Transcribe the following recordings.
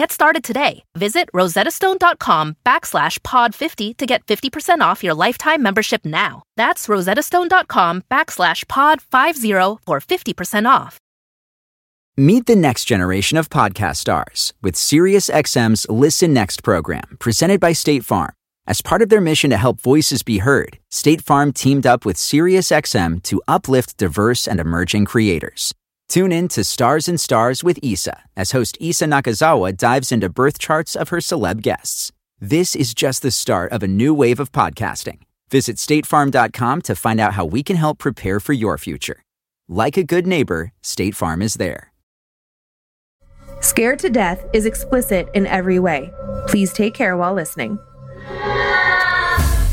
Get started today. Visit rosettastone.com backslash pod50 to get 50% off your lifetime membership now. That's rosettastone.com backslash pod50 for 50% off. Meet the next generation of podcast stars with SiriusXM's Listen Next program, presented by State Farm. As part of their mission to help voices be heard, State Farm teamed up with SiriusXM to uplift diverse and emerging creators. Tune in to Stars and Stars with Isa as host Isa Nakazawa dives into birth charts of her celeb guests. This is just the start of a new wave of podcasting. Visit statefarm.com to find out how we can help prepare for your future. Like a good neighbor, State Farm is there. Scared to Death is explicit in every way. Please take care while listening.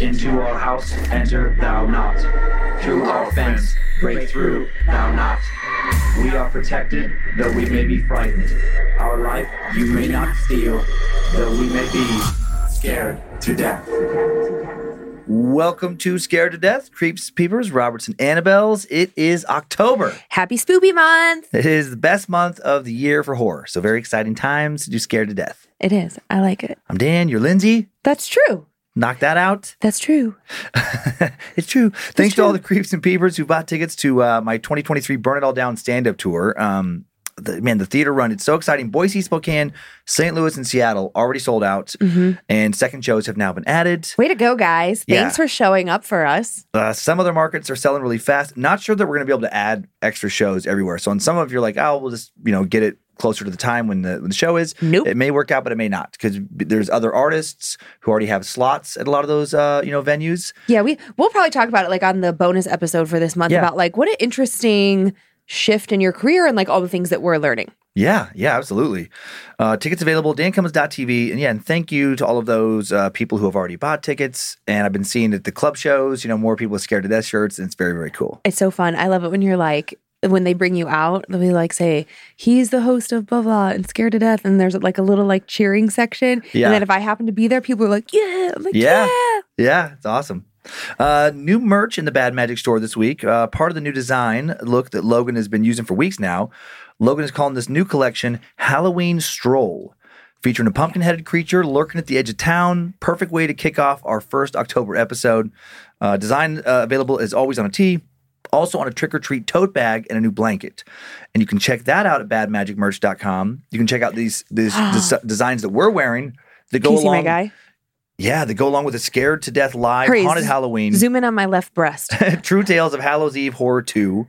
Into our house enter thou not. Through our fence break through thou not. We are protected, though we may be frightened. Our life you may not steal, though we may be scared to death. Welcome to Scared to Death, Creeps, Peepers, Roberts, and Annabelles. It is October. Happy Spoopy Month! It is the best month of the year for horror. So, very exciting times to do Scared to Death. It is. I like it. I'm Dan, you're Lindsay. That's true. Knock that out. That's true. it's true. Thanks to all the creeps and peepers who bought tickets to uh, my 2023 Burn It All Down stand up tour. Um, the, man, the theater run, it's so exciting. Boise, Spokane, St. Louis, and Seattle already sold out, and second shows have now been added. Way to go, guys. Yeah. Thanks for showing up for us. Uh, some other markets are selling really fast. Not sure that we're going to be able to add extra shows everywhere. So, on some of you're like, oh, we'll just you know get it closer to the time when the when the show is. Nope. It may work out, but it may not because there's other artists who already have slots at a lot of those uh, you know venues. Yeah, we we'll probably talk about it like on the bonus episode for this month Yeah. about like what an interesting shift in your career and like all the things that we're learning. Yeah, yeah, absolutely. Uh, tickets available, dancummins.tv. And yeah, and thank you to all of those uh, people who have already bought tickets. And I've been seeing at the club shows, you know, more people with Scared to Death shirts. And it's very, very cool. It's so fun. I love it when you're like when they bring you out, they'll be like, say, he's the host of blah blah and scared to death. And there's like a little like cheering section. Yeah. And then if I happen to be there, people are like, Yeah. Like, Yeah. yeah. Yeah, it's awesome. Uh, new merch in the Bad Magic store this week. Uh, part of the new design look that Logan has been using for weeks now. Logan is calling this new collection Halloween Stroll, featuring a pumpkin headed creature lurking at the edge of town. Perfect way to kick off our first October episode. Uh, design uh, available as always on a tee, also on a trick or treat tote bag and a new blanket. And you can check that out at badmagicmerch.com. You can check out these, these des- designs that we're wearing that go Can you see along. my guy? Yeah, they go along with a Scared to Death live Hurry, haunted z- Halloween. Zoom in on my left breast. True Tales of Hallows Eve Horror 2.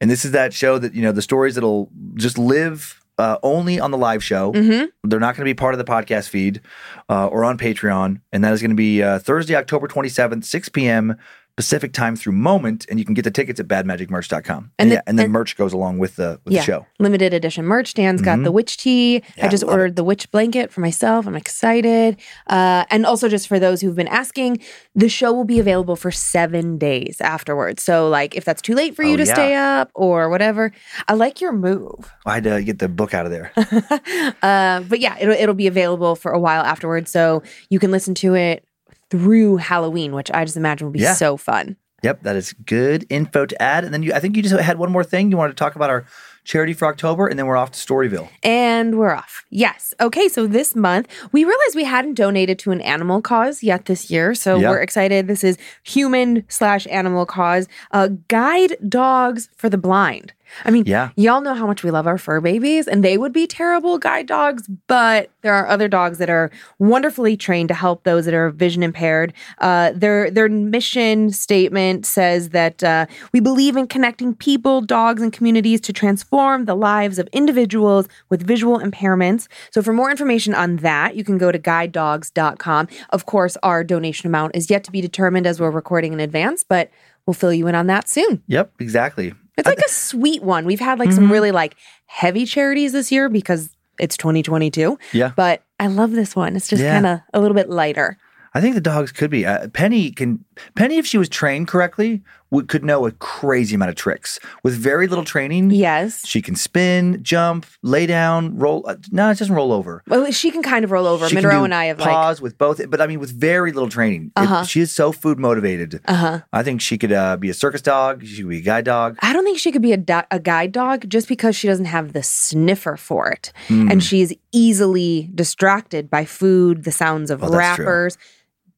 And this is that show that, you know, the stories that'll just live uh, only on the live show. Mhm. They're not going to be part of the podcast feed uh, or on Patreon. And that is going to be uh, Thursday, October 27th, 6 p.m. Pacific time through Moment. And you can get the tickets at badmagicmerch.com. And, And the- yeah, and then and- merch goes along with the, with yeah. the show. Limited edition merch. Dan's got the witch tee. Yeah, I just it. ordered the witch blanket for myself. I'm excited. Uh, and also, just for those who've been asking, the show will be available for seven days afterwards. So, like, if that's too late for you Oh, to yeah. stay up or whatever, I like your move. I had to get the book out of there. uh, but yeah, it'll, it'll be available for a while afterwards. So you can listen to it through Halloween, which I just imagine will be Yeah. so fun. Yep, that is good info to add. And then you, I think you just had one more thing. You wanted to talk about our charity for October, and then we're off to Storyville. And we're off. Yes. Okay. So this month, we realized we hadn't donated to an animal cause yet this year. So Yeah. we're excited. This is human slash animal cause. Uh, guide dogs for the blind. I mean, Yeah. y'all know how much we love our fur babies, and they would be terrible guide dogs, but there are other dogs that are wonderfully trained to help those that are vision impaired. Uh, their their mission statement says that uh, we believe in connecting people, dogs, and communities to transform the lives of individuals with visual impairments. So, for more information on that, you can go to guidedogs.com. Of course, our donation amount is yet to be determined as we're recording in advance, but we'll fill you in on that soon. Yep, exactly. It's like a sweet one. We've had like some really like heavy charities this year because it's 2022. Yeah. But I love this one. It's just Yeah. kind of a little bit lighter. I think the dogs could be. Uh, Penny can. Penny, if she was trained correctly, could know a crazy amount of tricks with very little training. Yes. She can spin, jump, lay down, roll. Uh, no, it doesn't roll over. Well, she can kind of roll over. She Monroe and I have like, pause with both, but I mean with very little training. Uh-huh. she is so food motivated. uh huh. I think she could uh, be a circus dog. She could be a guide dog. I don't think she could be a, do- a guide dog just because she doesn't have the sniffer for it. Hmm. And she's easily distracted by food, the sounds of true. wrappers.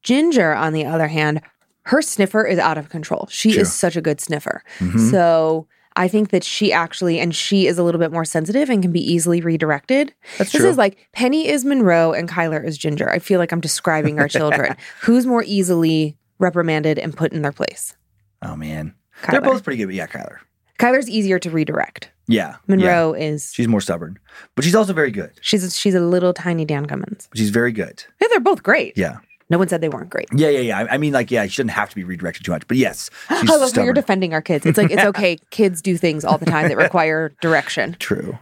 Ginger, on the other hand, her sniffer is out of control. She True. is such a good sniffer. Mhm. So I think that she actually, and she is a little bit more sensitive and can be easily redirected. That's this true. is like Penny is Monroe and Kyler is Ginger. I feel like I'm describing our children. Who's more easily reprimanded and put in their place? oh man, they're both pretty good. But yeah, Kyler. Kyler's easier to redirect. Yeah, yeah. Monroe is She's more stubborn, but she's also very good. she's she's a little tiny Dan Cummins. She's very good. Yeah, they're both great. Yeah. No one said they weren't great. Yeah, yeah, yeah. I, I mean, like, yeah, she shouldn't have to be redirected too much, but yes, she's I love how you're defending our kids. It's like it's okay. kids do things all the time that require direction. True.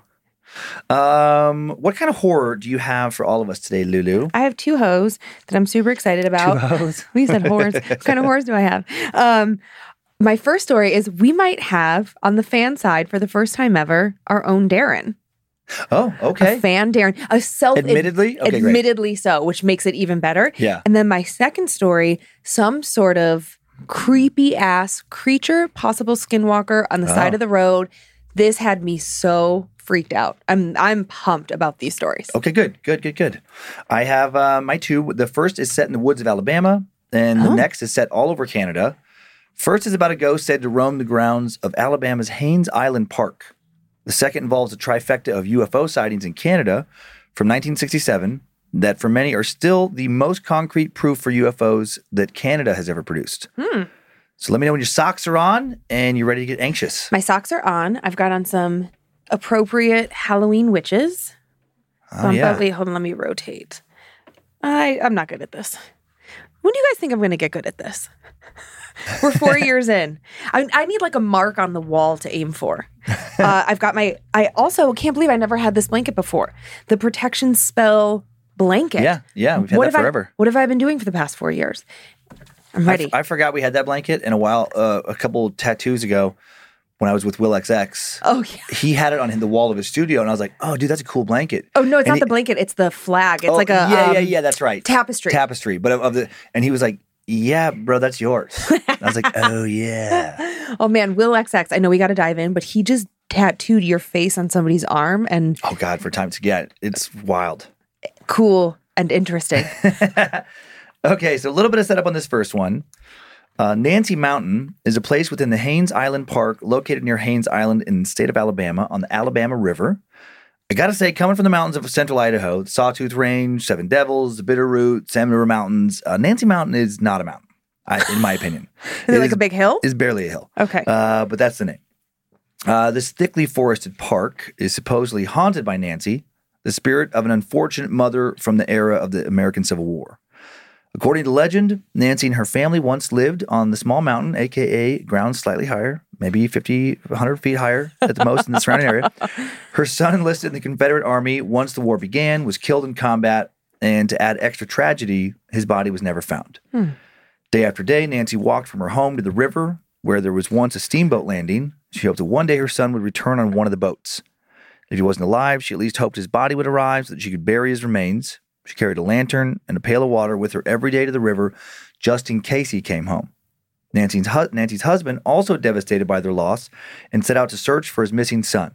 Um, what kind of horror do you have for all of us today, Lulu? I have two hoes that I'm super excited about. Two hoes. we said horrors. what kind of horrors do I have? Um, my first story is we might have on the fan side for the first time ever our own Darren. Oh, A okay. fan Darren. A self Admittedly? Okay, great. admittedly so, which makes it even better. Yeah. And then my second story, some sort of creepy ass creature, possible skinwalker on the side Oh. of the road. This had me so freaked out. I'm I'm pumped about these stories. Okay, good, good, good, good. I have uh, my two. The first is set in the woods of Alabama, and the Oh. next is set all over Canada. First is about a ghost said to roam the grounds of Alabama's Haines Island Park. The second involves a trifecta of UFO sightings in Canada from 1967 that, for many, are still the most concrete proof for UFOs that Canada has ever produced. Hmm. So let me know when your socks are on and you're ready to get anxious. My socks are on. I've got on some appropriate Halloween witches. Oh, Bump yeah. out- wait, hold on. Let me rotate. I I'm not good at this. When do you guys think I'm going to get good at this? We're four years in. I, I need like a mark on the wall to aim for. Uh, I've got my. I also can't believe I never had this blanket before. The protection spell blanket. Yeah, yeah, we've had what that have forever. I, what have I been doing for the past four years? I'm ready. I, forgot we had that blanket in a while, uh, a couple tattoos ago when I was with Will XX. oh yeah. He had it on the wall of his studio, and I was like, "Oh, dude, that's a cool blanket." Oh no, it's And not he- the blanket. It's the flag. It's Oh, like a yeah, yeah, um, yeah. That's right. tapestry. Tapestry, but of, of the and he was like, "Yeah, bro, that's yours." I was like, "Oh yeah." Oh man, Will XX. I know we got to dive in, but he just tattooed your face on somebody's arm and Oh God, for time to get it's wild. cool and interesting. Okay, so a little bit of setup on this first one. Uh, Nancy Mountain is a place within the Haines Island Park, located near Haines Island in the state of Alabama on the Alabama River. I gotta say, coming from the mountains of central Idaho, the Sawtooth Range, Seven Devils, the Bitterroot, Salmon River Mountains, uh, Nancy Mountain is not a mountain, I, in my opinion. Is it like a big hill? Is barely a hill. Okay. Uh, but that's the name. Uh, this thickly forested park is supposedly haunted by Nancy, the spirit of an unfortunate mother from the era of the American Civil War. According to legend, Nancy and her family once lived on the small mountain, aka ground slightly higher, maybe 50, 100 feet higher at the most in the surrounding area. Her son enlisted in the Confederate Army once the war began, was killed in combat, and to add extra tragedy, his body was never found. Hmm. Day after day, Nancy walked from her home to the river where there was once a steamboat landing. She hoped that one day her son would return on one of the boats. If he wasn't alive, she at least hoped his body would arrive so that she could bury his remains. She carried a lantern and a pail of water with her every day to the river just in case he came home. Nancy's, hu- Nancy's husband, also devastated by their loss, and set out to search for his missing son.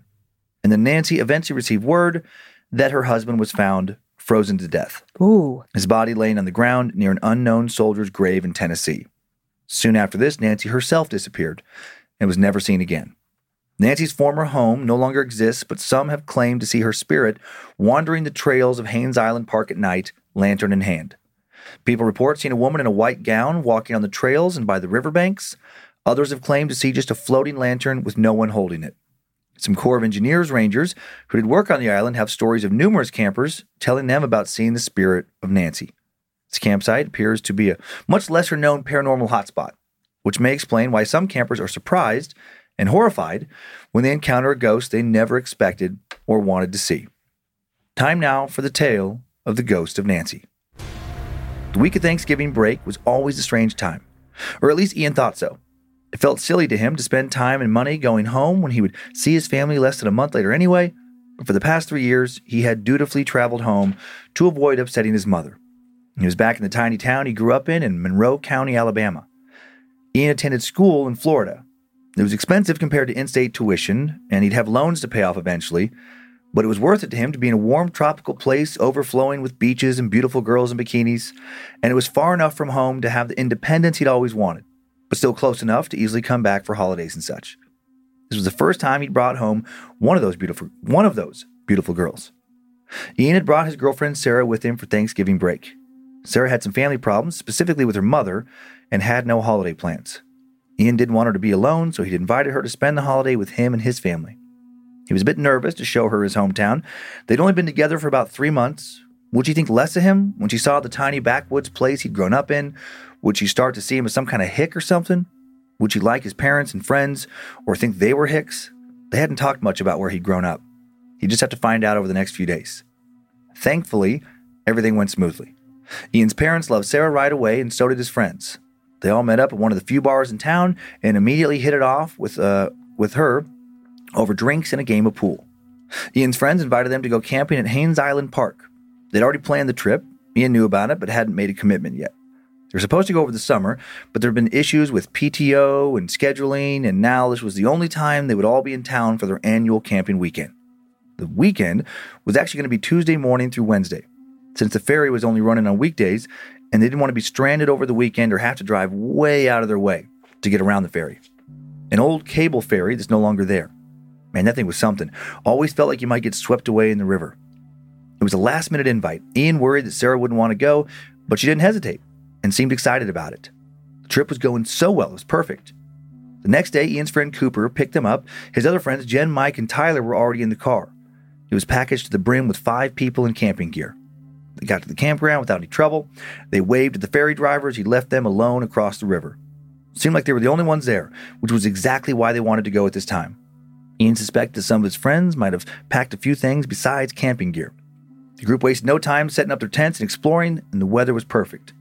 And then Nancy eventually received word that her husband was found frozen to death Ooh. his body laying on the ground near an unknown soldier's grave in Tennessee. Soon after this, Nancy herself disappeared and was never seen again. Nancy's former home no longer exists, but some have claimed to see her spirit wandering the trails of Haines Island Park at night, lantern in hand. People report seeing a woman in a white gown walking on the trails and by the riverbanks. Others have claimed to see just a floating lantern with no one holding it. Some Corps of Engineers rangers who did work on the island have stories of numerous campers telling them about seeing the spirit of Nancy. This campsite appears to be a much lesser known paranormal hotspot, which may explain why some campers are surprised and horrified when they encounter a ghost they never expected or wanted to see. Time now for the tale of the ghost of Nancy. The week of Thanksgiving break was always a strange time, or at least Ian thought so. It felt silly to him to spend time and money going home when he would see his family less than a month later anyway, but for the past three years, he had dutifully traveled home to avoid upsetting his mother. He was back in the tiny town he grew up in in Monroe County, Alabama. Ian attended school in Florida, it was expensive compared to in state tuition, and he'd have loans to pay off eventually, but it was worth it to him to be in a warm tropical place overflowing with beaches and beautiful girls in bikinis, and it was far enough from home to have the independence he'd always wanted, but still close enough to easily come back for holidays and such. This was the first time he'd brought home one of those beautiful one of those beautiful girls. Ian had brought his girlfriend Sarah with him for Thanksgiving break. Sarah had some family problems, specifically with her mother, and had no holiday plans. Ian didn't want her to be alone, so he'd invited her to spend the holiday with him and his family. He was a bit nervous to show her his hometown. They'd only been together for about three months. Would she think less of him when she saw the tiny backwoods place he'd grown up in? Would she start to see him as some kind of hick or something? Would she like his parents and friends or think they were hicks? They hadn't talked much about where he'd grown up. He'd just have to find out over the next few days. Thankfully, everything went smoothly. Ian's parents loved Sarah right away, and so did his friends. They all met up at one of the few bars in town and immediately hit it off with, uh, with her over drinks and a game of pool. Ian's friends invited them to go camping at Haines Island Park. They'd already planned the trip. Ian knew about it, but hadn't made a commitment yet. They were supposed to go over the summer, but there had been issues with PTO and scheduling, and now this was the only time they would all be in town for their annual camping weekend. The weekend was actually going to be Tuesday morning through Wednesday. Since the ferry was only running on weekdays, and they didn't want to be stranded over the weekend or have to drive way out of their way to get around the ferry. An old cable ferry that's no longer there. Man, that thing was something. Always felt like you might get swept away in the river. It was a last minute invite. Ian worried that Sarah wouldn't want to go, but she didn't hesitate and seemed excited about it. The trip was going so well, it was perfect. The next day, Ian's friend Cooper picked them up. His other friends, Jen, Mike, and Tyler, were already in the car. It was packaged to the brim with five people in camping gear. They got to the campground without any trouble. They waved at the ferry drivers. He left them alone across the river. seemed like they were the only ones there, which was exactly why they wanted to go at this time. Ian suspected some of his friends might have packed a few things besides camping gear. The group wasted no time setting up their tents and exploring, and the weather was perfect.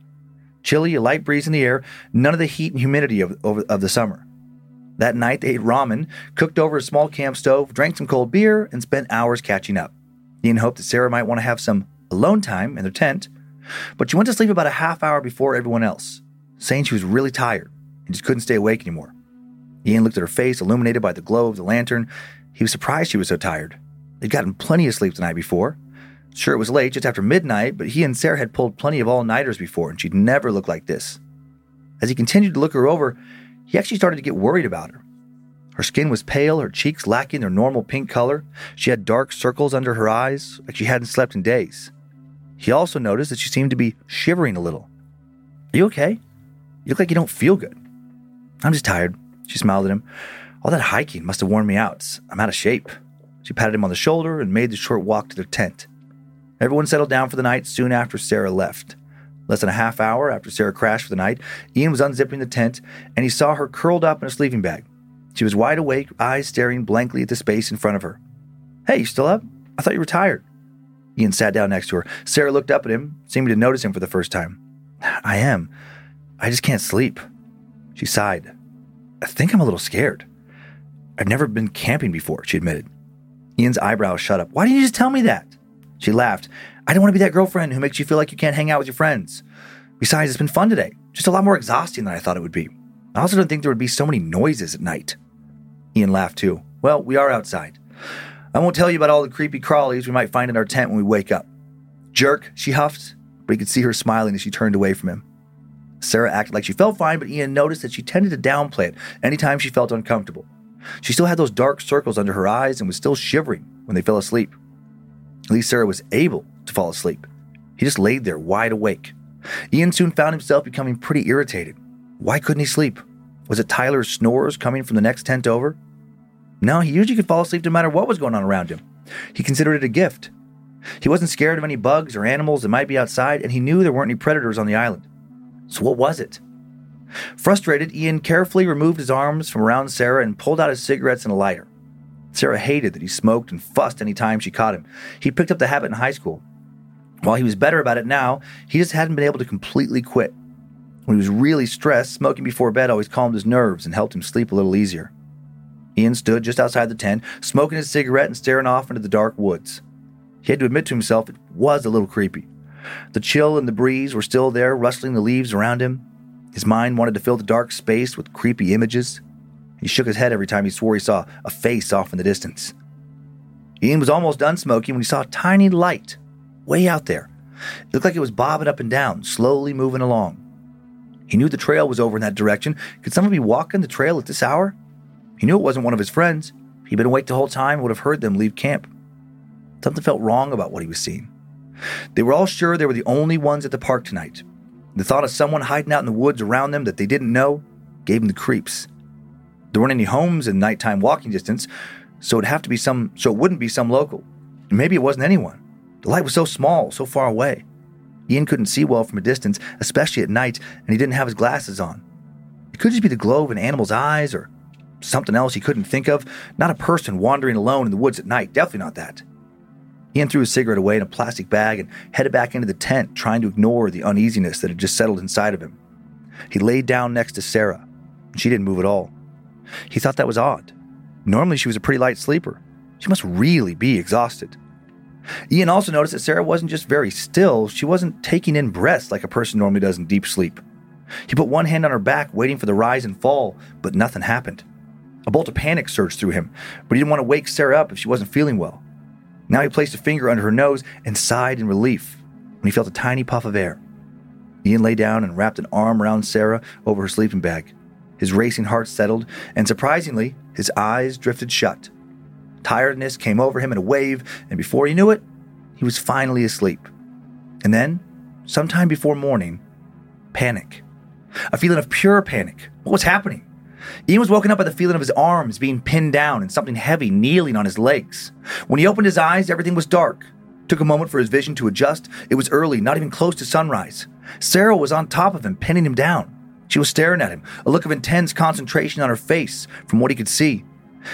Chilly, a light breeze in the air, none of the heat and humidity of, of, of the summer. That night, they ate ramen, cooked over a small camp stove, drank some cold beer, and spent hours catching up. Ian hoped that Sarah might want to have some alone time in their tent, but she went to sleep about a half hour before everyone else, saying she was really tired and just couldn't stay awake anymore. Ian looked at her face, illuminated by the glow of the lantern. He was surprised she was so tired. They'd gotten plenty of sleep the night before. Sure, it was late, just after midnight, but he and Sarah had pulled plenty of all nighters before, and she'd never looked like this. As he continued to look her over, he actually started to get worried about her. Her skin was pale, her cheeks lacking their normal pink color. She had dark circles under her eyes, like she hadn't slept in days. He also noticed that she seemed to be shivering a little. Are you okay? You look like you don't feel good. I'm just tired. She smiled at him. All that hiking must have worn me out. I'm out of shape. She patted him on the shoulder and made the short walk to their tent. Everyone settled down for the night soon after Sarah left. Less than a half hour after Sarah crashed for the night, Ian was unzipping the tent and he saw her curled up in a sleeping bag. She was wide awake, eyes staring blankly at the space in front of her. Hey, you still up? I thought you were tired. Ian sat down next to her. Sarah looked up at him, seeming to notice him for the first time. I am. I just can't sleep. She sighed. I think I'm a little scared. I've never been camping before, she admitted. Ian's eyebrows shut up. Why didn't you just tell me that? She laughed. I don't want to be that girlfriend who makes you feel like you can't hang out with your friends. Besides, it's been fun today. Just a lot more exhausting than I thought it would be. I also don't think there would be so many noises at night. Ian laughed too. Well, we are outside. I won't tell you about all the creepy crawlies we might find in our tent when we wake up. Jerk, she huffed, but he could see her smiling as she turned away from him. Sarah acted like she felt fine, but Ian noticed that she tended to downplay it anytime she felt uncomfortable. She still had those dark circles under her eyes and was still shivering when they fell asleep. At least Sarah was able to fall asleep. He just laid there wide awake. Ian soon found himself becoming pretty irritated. Why couldn't he sleep? Was it Tyler's snores coming from the next tent over? No, he usually could fall asleep no matter what was going on around him. He considered it a gift. He wasn't scared of any bugs or animals that might be outside, and he knew there weren't any predators on the island. So, what was it? Frustrated, Ian carefully removed his arms from around Sarah and pulled out his cigarettes and a lighter. Sarah hated that he smoked and fussed any time she caught him. He picked up the habit in high school. While he was better about it now, he just hadn't been able to completely quit. When he was really stressed, smoking before bed always calmed his nerves and helped him sleep a little easier. Ian stood just outside the tent, smoking his cigarette and staring off into the dark woods. He had to admit to himself it was a little creepy. The chill and the breeze were still there, rustling the leaves around him. His mind wanted to fill the dark space with creepy images. He shook his head every time he swore he saw a face off in the distance. Ian was almost done smoking when he saw a tiny light way out there. It looked like it was bobbing up and down, slowly moving along. He knew the trail was over in that direction. Could someone be walking the trail at this hour? He knew it wasn't one of his friends. He'd been awake the whole time and would have heard them leave camp. Something felt wrong about what he was seeing. They were all sure they were the only ones at the park tonight. The thought of someone hiding out in the woods around them that they didn't know gave them the creeps. There weren't any homes in nighttime walking distance, so it'd have to be some so it wouldn't be some local. Maybe it wasn't anyone. The light was so small, so far away. Ian couldn't see well from a distance, especially at night, and he didn't have his glasses on. It could just be the glow of an animal's eyes or something else he couldn't think of. Not a person wandering alone in the woods at night, definitely not that. Ian threw his cigarette away in a plastic bag and headed back into the tent, trying to ignore the uneasiness that had just settled inside of him. He laid down next to Sarah. She didn't move at all. He thought that was odd. Normally, she was a pretty light sleeper. She must really be exhausted. Ian also noticed that Sarah wasn't just very still, she wasn't taking in breaths like a person normally does in deep sleep. He put one hand on her back, waiting for the rise and fall, but nothing happened. A bolt of panic surged through him, but he didn't want to wake Sarah up if she wasn't feeling well. Now he placed a finger under her nose and sighed in relief when he felt a tiny puff of air. Ian lay down and wrapped an arm around Sarah over her sleeping bag. His racing heart settled, and surprisingly, his eyes drifted shut. Tiredness came over him in a wave, and before he knew it, he was finally asleep. And then, sometime before morning, panic. A feeling of pure panic. What was happening? Ian was woken up by the feeling of his arms being pinned down and something heavy kneeling on his legs. When he opened his eyes, everything was dark. Took a moment for his vision to adjust. It was early, not even close to sunrise. Sarah was on top of him, pinning him down. She was staring at him, a look of intense concentration on her face from what he could see.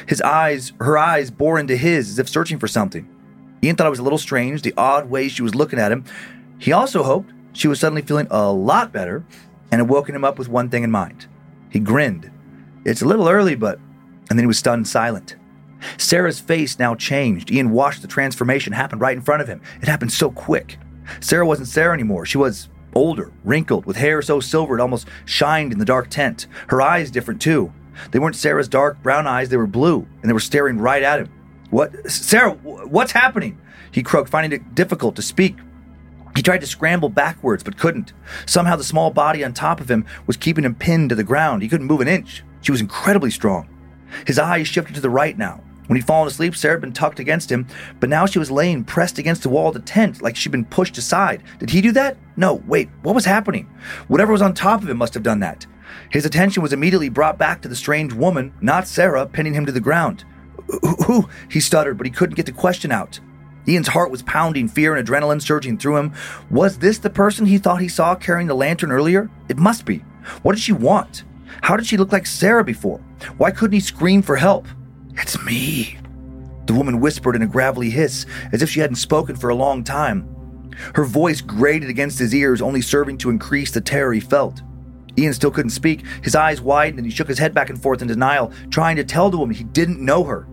His eyes, her eyes bore into his as if searching for something. Ian thought it was a little strange, the odd way she was looking at him. He also hoped she was suddenly feeling a lot better and had woken him up with one thing in mind. He grinned it's a little early, but. And then he was stunned silent. Sarah's face now changed. Ian watched the transformation happen right in front of him. It happened so quick. Sarah wasn't Sarah anymore. She was older, wrinkled, with hair so silver it almost shined in the dark tent. Her eyes different too. They weren't Sarah's dark brown eyes, they were blue, and they were staring right at him. What? Sarah, what's happening? He croaked, finding it difficult to speak. He tried to scramble backwards, but couldn't. Somehow the small body on top of him was keeping him pinned to the ground. He couldn't move an inch. She was incredibly strong. His eyes shifted to the right now. When he'd fallen asleep, Sarah had been tucked against him, but now she was laying pressed against the wall of the tent like she'd been pushed aside. Did he do that? No, wait, what was happening? Whatever was on top of him must have done that. His attention was immediately brought back to the strange woman, not Sarah, pinning him to the ground. Who? He stuttered, but he couldn't get the question out. Ian's heart was pounding, fear and adrenaline surging through him. Was this the person he thought he saw carrying the lantern earlier? It must be. What did she want? How did she look like Sarah before? Why couldn't he scream for help? It's me. The woman whispered in a gravelly hiss, as if she hadn't spoken for a long time. Her voice grated against his ears, only serving to increase the terror he felt. Ian still couldn't speak. His eyes widened and he shook his head back and forth in denial, trying to tell the woman he didn't know her.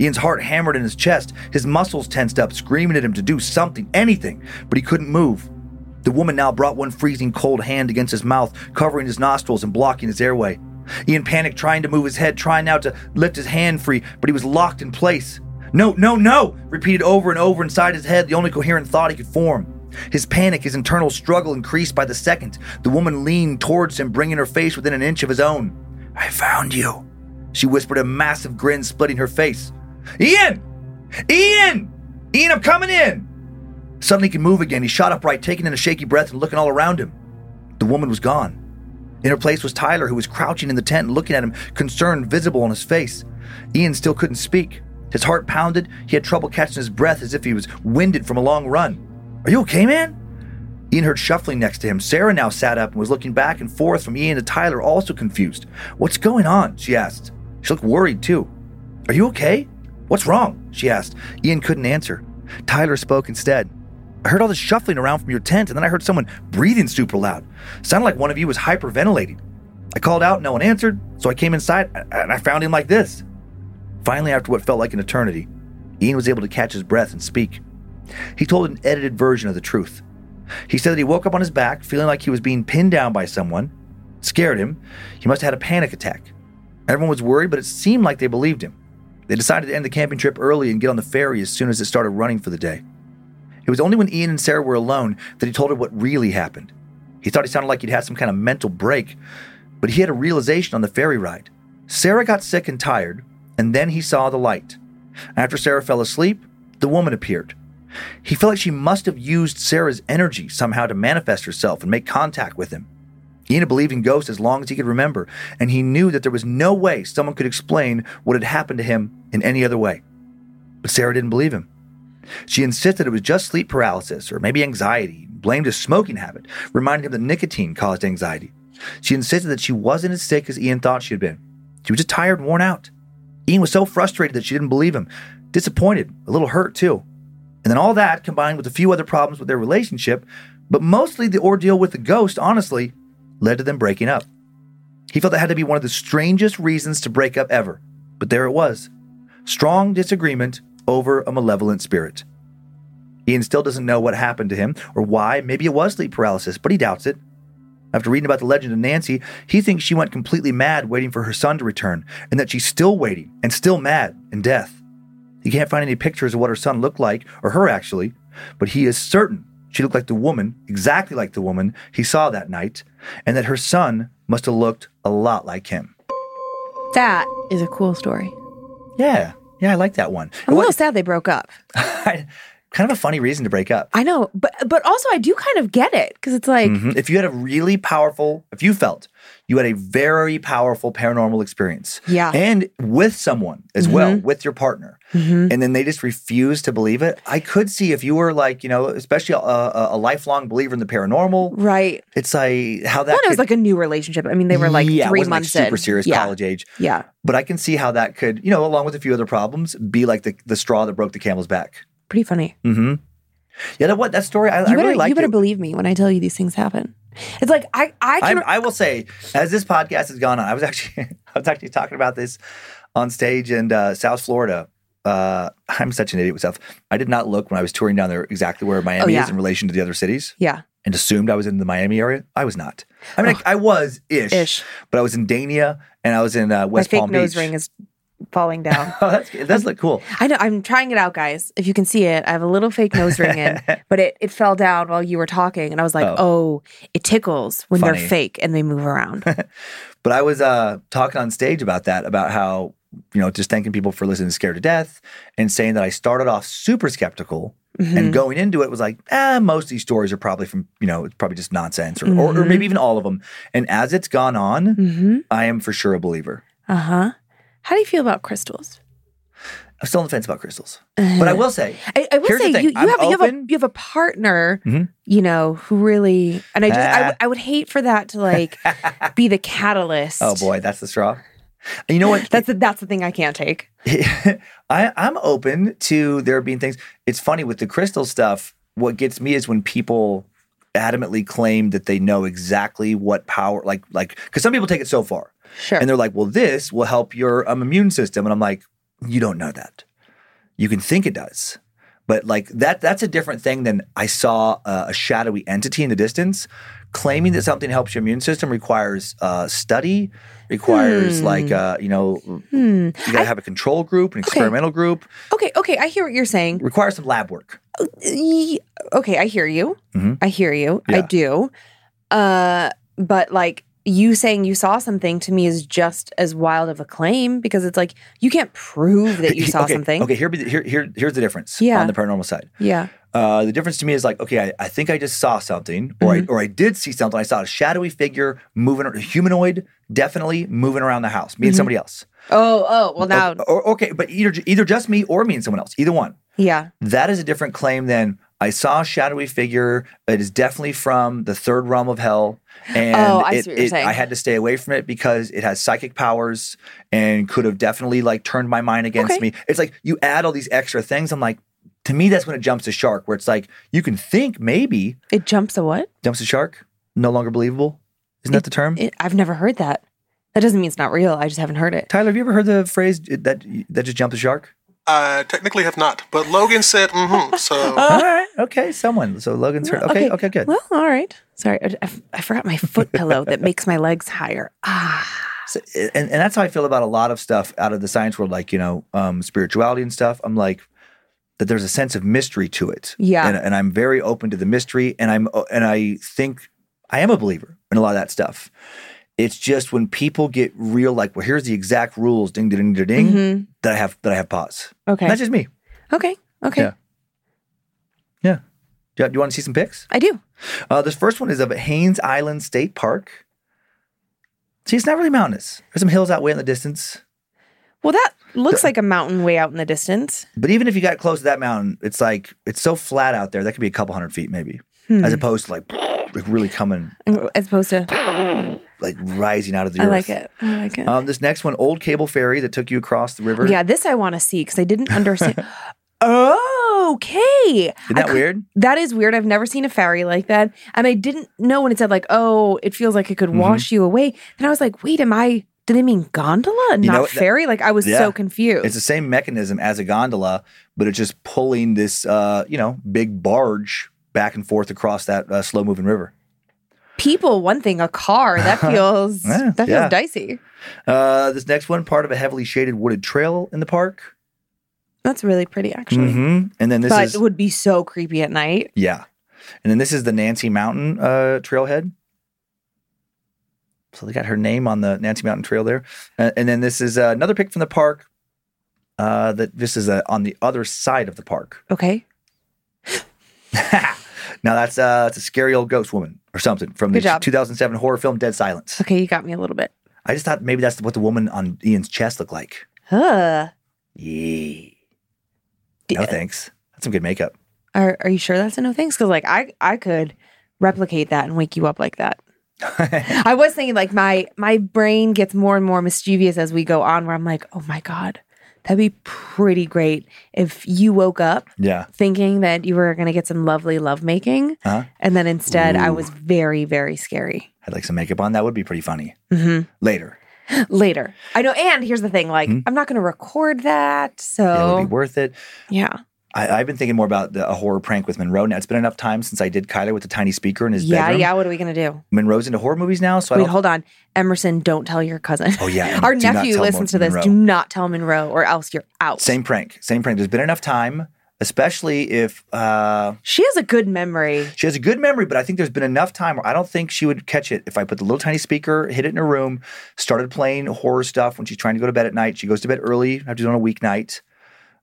Ian's heart hammered in his chest, his muscles tensed up, screaming at him to do something, anything, but he couldn't move. The woman now brought one freezing cold hand against his mouth, covering his nostrils and blocking his airway. Ian panicked, trying to move his head, trying now to lift his hand free, but he was locked in place. No, no, no! Repeated over and over inside his head, the only coherent thought he could form. His panic, his internal struggle increased by the second. The woman leaned towards him, bringing her face within an inch of his own. I found you. She whispered, a massive grin splitting her face. Ian! Ian! Ian, I'm coming in! Suddenly he could move again. He shot upright, taking in a shaky breath and looking all around him. The woman was gone. In her place was Tyler, who was crouching in the tent, and looking at him, concern visible on his face. Ian still couldn't speak. His heart pounded. He had trouble catching his breath as if he was winded from a long run. Are you okay, man? Ian heard shuffling next to him. Sarah now sat up and was looking back and forth from Ian to Tyler, also confused. What's going on? she asked. She looked worried, too. Are you okay? What's wrong? she asked. Ian couldn't answer. Tyler spoke instead. I heard all this shuffling around from your tent, and then I heard someone breathing super loud. Sounded like one of you was hyperventilating. I called out, no one answered, so I came inside and I found him like this. Finally, after what felt like an eternity, Ian was able to catch his breath and speak. He told an edited version of the truth. He said that he woke up on his back, feeling like he was being pinned down by someone. Scared him. He must have had a panic attack. Everyone was worried, but it seemed like they believed him. They decided to end the camping trip early and get on the ferry as soon as it started running for the day. It was only when Ian and Sarah were alone that he told her what really happened. He thought he sounded like he'd had some kind of mental break, but he had a realization on the ferry ride. Sarah got sick and tired, and then he saw the light. After Sarah fell asleep, the woman appeared. He felt like she must have used Sarah's energy somehow to manifest herself and make contact with him. Ian had believed in ghosts as long as he could remember, and he knew that there was no way someone could explain what had happened to him in any other way. But Sarah didn't believe him. She insisted it was just sleep paralysis or maybe anxiety, blamed his smoking habit, reminding him that nicotine caused anxiety. She insisted that she wasn't as sick as Ian thought she had been. She was just tired worn out. Ian was so frustrated that she didn't believe him, disappointed, a little hurt too. And then all that combined with a few other problems with their relationship, but mostly the ordeal with the ghost, honestly, led to them breaking up. He felt that had to be one of the strangest reasons to break up ever, but there it was. Strong disagreement over a malevolent spirit. Ian still doesn't know what happened to him or why. Maybe it was sleep paralysis, but he doubts it. After reading about the legend of Nancy, he thinks she went completely mad waiting for her son to return, and that she's still waiting and still mad in death. He can't find any pictures of what her son looked like, or her actually, but he is certain she looked like the woman, exactly like the woman he saw that night, and that her son must have looked a lot like him. That is a cool story. Yeah, yeah, I like that one. I'm a little sad they broke up. kind of a funny reason to break up. I know, but but also I do kind of get it because it's like Mhm. If you had a really powerful, if you felt you had a very powerful paranormal experience, Yeah. and with someone as well, with your partner, Mhm. and then they just refuse to believe it, I could see if you were like, you know, especially a, a, a lifelong believer in the paranormal, right. it's like how that Well, it was like a new relationship. I mean, they were like yeah, three wasn't, like, months super in. serious yeah. college age. Yeah. But I can see how that could, you know, along with a few other problems, be like the, the straw that broke the camel's back. Pretty funny. Mm-hmm. Yeah, that what that story I, You I better, really like you better it. believe me when I tell you these things happen. It's like I I can I'm, I will say, as this podcast has gone on, I was actually I was actually talking about this on stage in uh, South Florida. Uh, I'm such an idiot with South. I did not look when I was touring down there exactly where Miami Oh, yeah. is in relation to the other cities, yeah and assumed I was in the Miami area. I was not. I mean, I, I was ish, ish. but I was in Dania and I was in uh, My West fake Palm nose ring is falling down. oh, that's does look cool. I know I'm trying it out, guys. If you can see it, I have a little fake nose ring in, but it, it fell down while you were talking, and I was like, Oh. oh, it tickles when Funny. they're fake and they move around. But I was uh, talking on stage about that, about how, you know, just thanking people for listening to Scared to Death and saying that I started off super skeptical Mm-hmm. and going into it was like, ah, most of these stories are probably from, you know, it's probably just nonsense or, or, or Mhm. maybe even all of them. And as it's gone on, hmm I am for sure a believer. Uh huh. How do you feel about crystals? I'm still on the fence about crystals. But I will say, I, I will say you, you have you have a you have a partner, Mhm. you know, who really and I just I, Ah. would- I would hate for that to like be the catalyst. oh boy, that's the straw. And you know what? That's the, that's the thing I can't take. I, I'm open to there being things. It's funny with the crystal stuff. What gets me is when people adamantly claim that they know exactly what power, like, like, because some people take it so far, Sure. and they're like, "Well, this will help your um, immune system," and I'm like, "You don't know that. You can think it does." But like that, that's a different thing than I saw a, a shadowy entity in the distance. Claiming that something helps your immune system requires uh, study, requires Hmm. like uh, you know hmm. you got to have a control group, an experimental group. Okay, okay, I hear what you're saying. Requires some lab work. Okay, I hear you. Mhm. I hear you. I do. Uh, but like you saying you saw something to me is just as wild of a claim because it's like you can't prove that you saw okay, something. Okay, here, here, here, here's the difference Yeah. on the paranormal side. Yeah. Uh, the difference to me is like, okay, I, I think I just saw something, or Mm-hmm. I or I did see something. I saw a shadowy figure moving, a humanoid, definitely moving around the house. Me Mm-hmm. and somebody else. Oh, oh, well now, Or, or- okay, but either either just me or me and someone else. Either one. yeah. That is a different claim than I saw a shadowy figure. It is definitely from the third realm of hell. And Oh, I it, see what you're it-. I had to stay away from it because it has psychic powers and could have definitely like turned my mind against Okay. me. It's like you add all these extra things. I'm like, to me, that's when it jumps to shark, where it's like you can think maybe It jumps a what? jumps to shark, no longer believable. Isn't that the term? It, I've never heard that. That doesn't mean it's not real. I just haven't heard it. Tyler, have you ever heard the phrase that that just jumped the shark? I technically have not, but Logan said, mm-hmm. So all right, okay, someone. So Logan's heard. Okay, okay, good. Well, all right. Sorry, I, I- I forgot my foot pillow that makes my legs higher. Ah, So, and, and that's how I feel about a lot of stuff out of the science world, like, you know, um, spirituality and stuff. I'm like, that there's a sense of mystery to it. Yeah. And, and I'm very open to the mystery. And I'm, and I think I am a believer in a lot of that stuff. It's just when people get real, like, well, here's the exact rules, ding, ding, ding, ding, Mhm. that I have, that I have pause. okay. That's just me. okay. Okay. Yeah. Yeah. Do you, do you want to see some pics? I do. Uh, this first one is of Haines Island State Park. See, it's not really mountainous. There's some hills out way in the distance. Well, that looks like a mountain way out in the distance. But even if you got close to that mountain, it's like it's so flat out there. That could be a couple hundred feet, maybe, Hmm. as opposed to like, like really coming, As opposed to, like rising out of the I earth. like it. I like it. Um, this next one, old cable ferry that took you across the river. yeah, this I want to see because I didn't understand. oh, okay. isn't that weird? That is weird. I've never seen a ferry like that. And I didn't know when it said, like, oh, it feels like it Mm-hmm. could wash you away. Then I was like, wait, am I, do they mean gondola and You know not? That- ferry? Like, I was Yeah. so confused. It's the same mechanism as a gondola, but it's just pulling this, uh, you know, big barge back and forth across that uh, slow moving river. People, one thing, a car, that feels, Yeah, that feels yeah. dicey. Uh, this next one, part of a heavily shaded wooded trail in the park. That's really pretty, actually. hmm And then this but is it would be so creepy at night. Yeah. And then this is the Nancy Mountain uh, trailhead. So they got her name on the Nancy Mountain Trail there. Uh, and then this is uh, another pic from the park. Uh, that this is uh, on the other side of the park. Okay. now that's uh, that's a scary old ghost woman or something from the job. 2007 horror film Dead Silence. Okay, you got me a little bit. I just thought maybe that's what the woman on Ian's chest looked like. Huh. Yeah. No thanks. That's some good makeup. Are, are you sure that's a no thanks? Because, like, I, I could replicate that and wake you up like that. I was thinking like my my brain gets more and more mischievous as we go on where I'm like, "Oh my god, that'd be pretty great if you woke up yeah. thinking that you were going to get some lovely lovemaking Uh-huh. and then instead I was very very scary." I'd like some makeup on. That would be pretty funny. hmm Later. Later. I know and here's the thing like Hmm? I'm not going to record that. Yeah, it So would be worth it. yeah. I, I've been thinking more about the, a horror prank with Monroe. Now it's been enough time since I did Kyler with the tiny speaker in his Yeah, bedroom. yeah, what are we going to do? Monroe's into horror movies now, so I Wait, don't. hold on. Emerson, don't tell your cousin. Oh yeah, Our nephew listens to this. Monroe. Do not tell Monroe or else you're out. Same prank, same prank. There's been enough time, especially if uh, She has a good memory. she has a good memory. But I think there's been enough time where I don't think she would catch it if I put the little tiny speaker, hit it in her room, started playing horror stuff when she's trying to go to bed at night. She goes to bed early. I have to do it on a weeknight,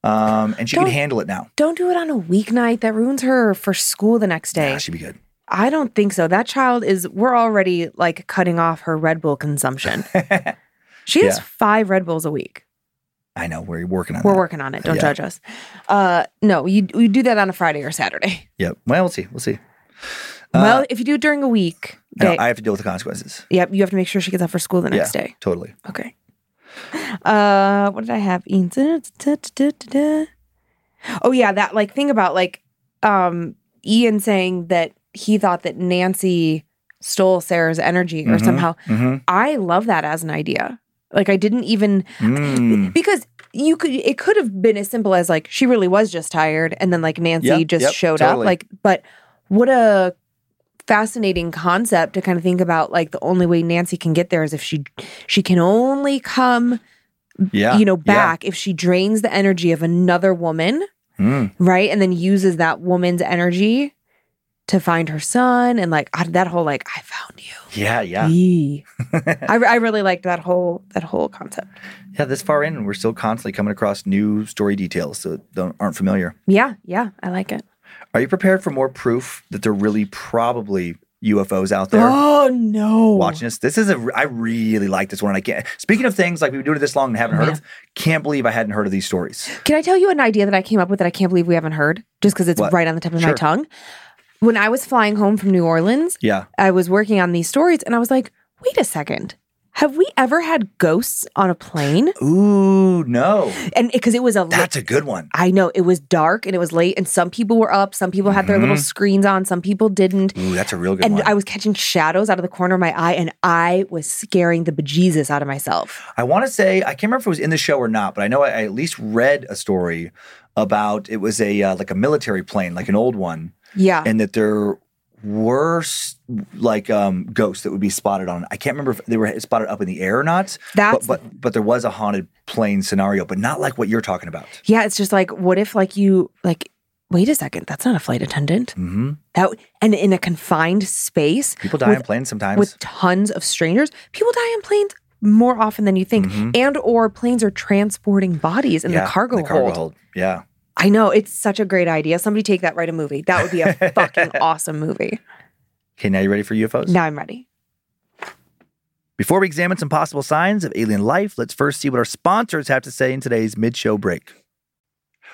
um, and she can Don't- handle it now. Don't do it on a weeknight. That ruins her for school the next day. Yeah, she'd be good. I don't think so. That child is, we're already like cutting off her Red Bull consumption. She has Yeah. five Red Bulls a week. I know we're working on. It. We're that. working on it. Don't Yeah. judge us. Uh, no, you, you do that on a Friday or Saturday. Yep. Well, we'll see. We'll see. well, if you do it during a week, I, know, I have to deal with the consequences. yep, you have to make sure she gets up for school the next yeah, day. Totally. Okay. Uh, what did I have? Oh yeah, that like thing about like um Ian saying that he thought that Nancy stole Sarah's energy or Mhm, somehow. Mm-hmm. I love that as an idea. Like I didn't even Mm. because you could it could have been as simple as like she really was just tired and then like Nancy Yeah, just yep, showed totally. up like but what a fascinating concept to kind of think about like the only way Nancy can get there is if she she can only come Yeah. you know yeah. back if she drains the energy of another woman Mm. right and then uses that woman's energy to find her son and like that whole like I found you. Yeah, yeah. I, I really liked that whole that whole concept. Yeah, this far in, we're still constantly coming across new story details that don't, aren't familiar. Yeah, yeah, I like it. Are you prepared for more proof that there really probably UFOs out there Oh no! watching us? This is a, I really like this one. and I can't, speaking of things like we've been doing it this long and haven't heard of, can't believe I hadn't heard of these stories. Can I tell you an idea that I came up with that I can't believe we haven't heard just because it's What? right on the tip of my tongue? When I was flying home from New Orleans, Yeah. I was working on these stories and I was like, wait a second. Have we ever had ghosts on a plane? Ooh, no. And because it was a That's a good one. I know it was dark and it was late, and some people were up, some people had their little screens on, some people didn't. Ooh, that's a real good And one. And I was catching shadows out of the corner of my eye, and I was scaring the bejesus out of myself. I want to say I can't remember if it was in the show or not, but I know I, I at least read a story about it was a uh, like a military plane, like an old one, Yeah. and that there were like um, ghosts that would be spotted on. I can't remember if they were spotted up in the air or not. That's- but but, but there was a haunted plane scenario, but not like what you're talking about. yeah, it's just like, what if, like, you, like, wait a second, that's not a flight attendant. hmm That And in a confined space People die with, on planes sometimes. with tons of strangers, people die on planes more often than you think. And or planes are transporting bodies in Mm-hmm. Yeah, the cargo, the cargo hold. hold. Yeah. I know it's such a great idea. Somebody take that, write a movie. That would be a fucking awesome movie. Okay, now you ready for UFOs? Now I'm ready. Before we examine some possible signs of alien life, let's first see what our sponsors have to say in today's mid show break.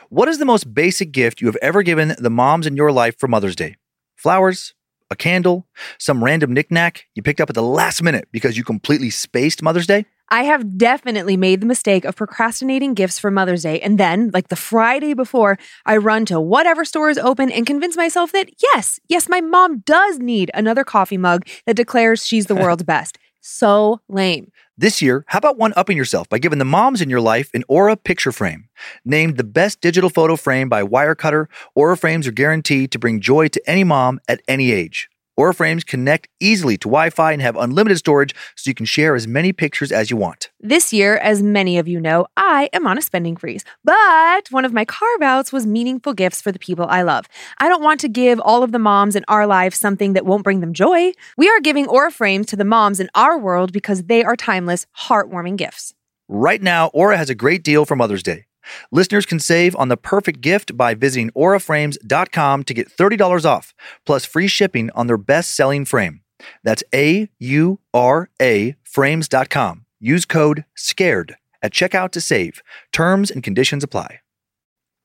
What is the most basic gift you have ever given the moms in your life for Mother's Day? Flowers? A candle? Some random knickknack you picked up at the last minute because you completely spaced Mother's Day? I have definitely made the mistake of procrastinating gifts for Mother's Day. And then, like the Friday before, I run to whatever store is open and convince myself that, yes, yes, my mom does need another coffee mug that declares she's the world's best. So lame. This year, how about one upping yourself by giving the moms in your life an Aura picture frame? Named the best digital photo frame by Wirecutter, Aura frames are guaranteed to bring joy to any mom at any age. Aura frames connect easily to Wi Fi and have unlimited storage so you can share as many pictures as you want. This year, as many of you know, I am on a spending freeze. But one of my carve outs was meaningful gifts for the people I love. I don't want to give all of the moms in our lives something that won't bring them joy. We are giving Aura frames to the moms in our world because they are timeless, heartwarming gifts. Right now, Aura has a great deal for Mother's Day. Listeners can save on the perfect gift by visiting auraframes.com to get $30 off, plus free shipping on their best selling frame. That's A U R A frames.com. Use code SCARED at checkout to save. Terms and conditions apply.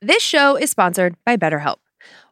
This show is sponsored by BetterHelp.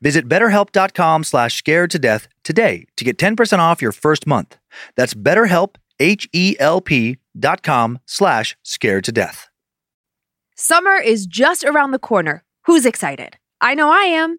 Visit betterhelp.com slash scared to death today to get 10% off your first month. That's betterhelp, H-E-L-P dot com slash scared to death. Summer is just around the corner. Who's excited? I know I am.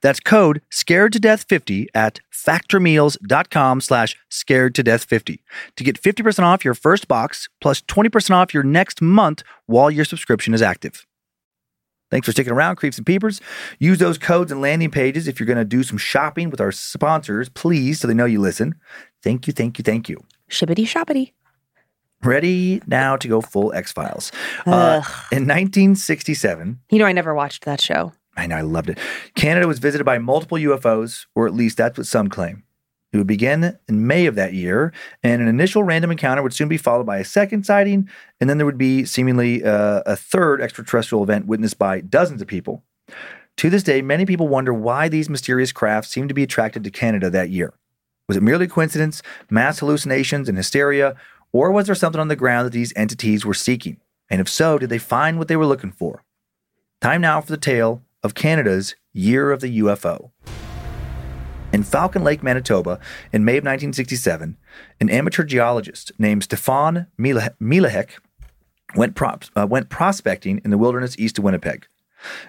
That's code scared to death 50 at factormeals.com slash scared to death 50 to get 50% off your first box plus 20% off your next month while your subscription is active. Thanks for sticking around, Creeps and Peepers. Use those codes and landing pages if you're going to do some shopping with our sponsors, please, so they know you listen. Thank you, thank you, thank you. Shippity shoppity. Ready now to go full X Files. Uh, in 1967, You know, I never watched that show. I know I loved it. Canada was visited by multiple UFOs, or at least that's what some claim. It would begin in May of that year, and an initial random encounter would soon be followed by a second sighting, and then there would be seemingly uh, a third extraterrestrial event witnessed by dozens of people. To this day, many people wonder why these mysterious crafts seemed to be attracted to Canada that year. Was it merely coincidence, mass hallucinations, and hysteria, or was there something on the ground that these entities were seeking? And if so, did they find what they were looking for? Time now for the tale of Canada's Year of the UFO. In Falcon Lake, Manitoba, in May of 1967, an amateur geologist named Stefan Mila- Milahek went, uh, went prospecting in the wilderness east of Winnipeg,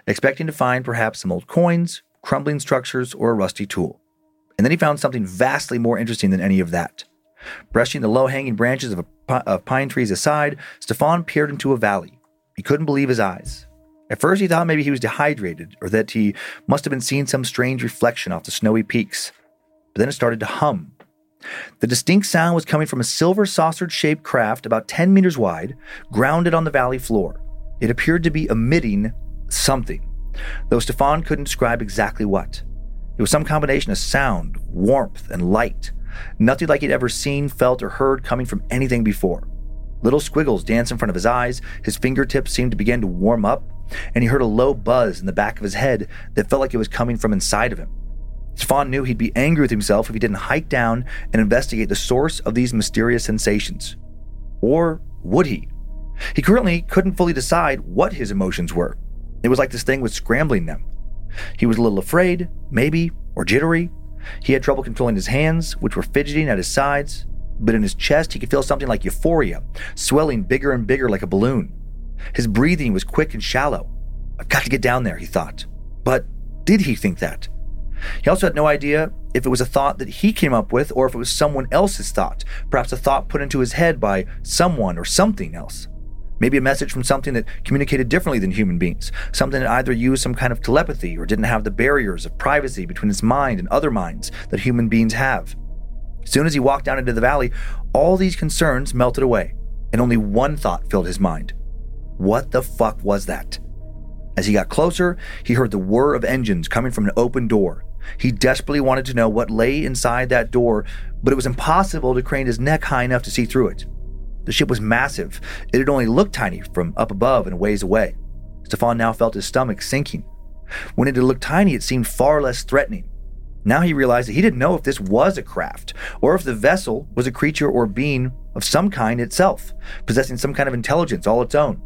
expecting to find perhaps some old coins, crumbling structures, or a rusty tool. And then he found something vastly more interesting than any of that. Brushing the low hanging branches of, a, of pine trees aside, Stefan peered into a valley. He couldn't believe his eyes. At first, he thought maybe he was dehydrated or that he must have been seeing some strange reflection off the snowy peaks. But then it started to hum. The distinct sound was coming from a silver saucer shaped craft about 10 meters wide, grounded on the valley floor. It appeared to be emitting something, though Stefan couldn't describe exactly what. It was some combination of sound, warmth, and light. Nothing like he'd ever seen, felt, or heard coming from anything before. Little squiggles danced in front of his eyes, his fingertips seemed to begin to warm up, and he heard a low buzz in the back of his head that felt like it was coming from inside of him. Stefan knew he'd be angry with himself if he didn't hike down and investigate the source of these mysterious sensations. Or would he? He currently couldn't fully decide what his emotions were. It was like this thing was scrambling them. He was a little afraid, maybe, or jittery. He had trouble controlling his hands, which were fidgeting at his sides, but in his chest he could feel something like euphoria, swelling bigger and bigger like a balloon. His breathing was quick and shallow. I've got to get down there, he thought. But did he think that? He also had no idea if it was a thought that he came up with or if it was someone else's thought, perhaps a thought put into his head by someone or something else. Maybe a message from something that communicated differently than human beings, something that either used some kind of telepathy or didn't have the barriers of privacy between its mind and other minds that human beings have. As soon as he walked down into the valley, all these concerns melted away, and only one thought filled his mind. What the fuck was that? As he got closer, he heard the whir of engines coming from an open door. He desperately wanted to know what lay inside that door, but it was impossible to crane his neck high enough to see through it. The ship was massive. It had only looked tiny from up above and ways away. Stefan now felt his stomach sinking. When it had looked tiny, it seemed far less threatening. Now he realized that he didn't know if this was a craft, or if the vessel was a creature or being of some kind itself, possessing some kind of intelligence all its own.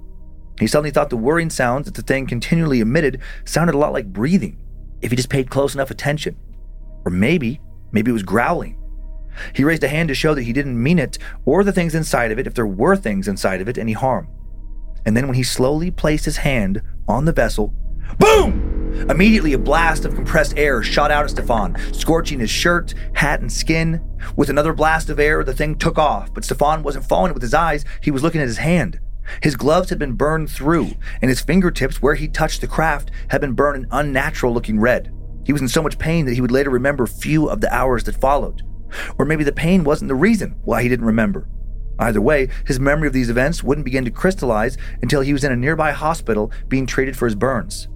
He suddenly thought the whirring sounds that the thing continually emitted sounded a lot like breathing, if he just paid close enough attention. Or maybe, maybe it was growling. He raised a hand to show that he didn't mean it or the things inside of it if there were things inside of it any harm. And then when he slowly placed his hand on the vessel, boom! Immediately a blast of compressed air shot out at Stefan, scorching his shirt, hat, and skin. With another blast of air, the thing took off, but Stefan wasn't following it with his eyes, he was looking at his hand. His gloves had been burned through, and his fingertips, where he touched the craft, had been burned an unnatural looking red. He was in so much pain that he would later remember few of the hours that followed. Or maybe the pain wasn't the reason why he didn't remember. Either way, his memory of these events wouldn't begin to crystallize until he was in a nearby hospital being treated for his burns.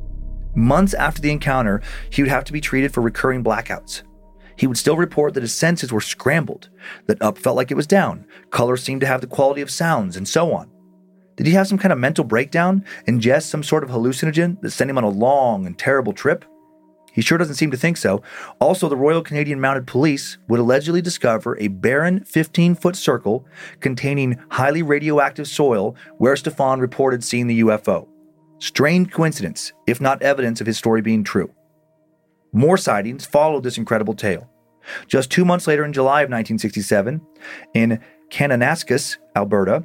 Months after the encounter, he would have to be treated for recurring blackouts. He would still report that his senses were scrambled, that up felt like it was down, color seemed to have the quality of sounds, and so on. Did he have some kind of mental breakdown, ingest some sort of hallucinogen that sent him on a long and terrible trip? He sure doesn't seem to think so. Also, the Royal Canadian Mounted Police would allegedly discover a barren 15 foot circle containing highly radioactive soil where Stefan reported seeing the UFO. Strange coincidence, if not evidence of his story being true. More sightings followed this incredible tale. Just two months later, in July of 1967, in Kananaskis, Alberta,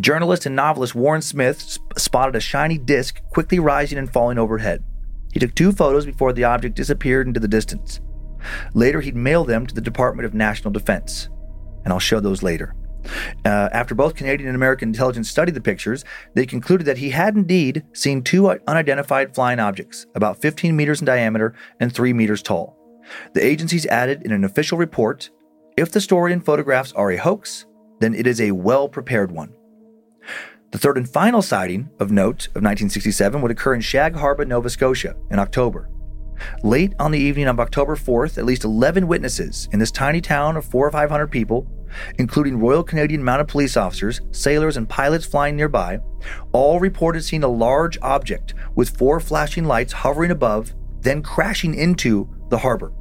journalist and novelist Warren Smith sp- spotted a shiny disc quickly rising and falling overhead. He took two photos before the object disappeared into the distance. Later, he'd mail them to the Department of National Defense, and I'll show those later. Uh, after both Canadian and American intelligence studied the pictures, they concluded that he had indeed seen two unidentified flying objects, about 15 meters in diameter and 3 meters tall. The agencies added in an official report if the story and photographs are a hoax, then it is a well prepared one. The third and final sighting of note of 1967 would occur in Shag Harbor, Nova Scotia, in October. Late on the evening of October 4th, at least 11 witnesses in this tiny town of four or 500 people, including Royal Canadian Mounted Police officers, sailors, and pilots flying nearby, all reported seeing a large object with four flashing lights hovering above, then crashing into the harbor.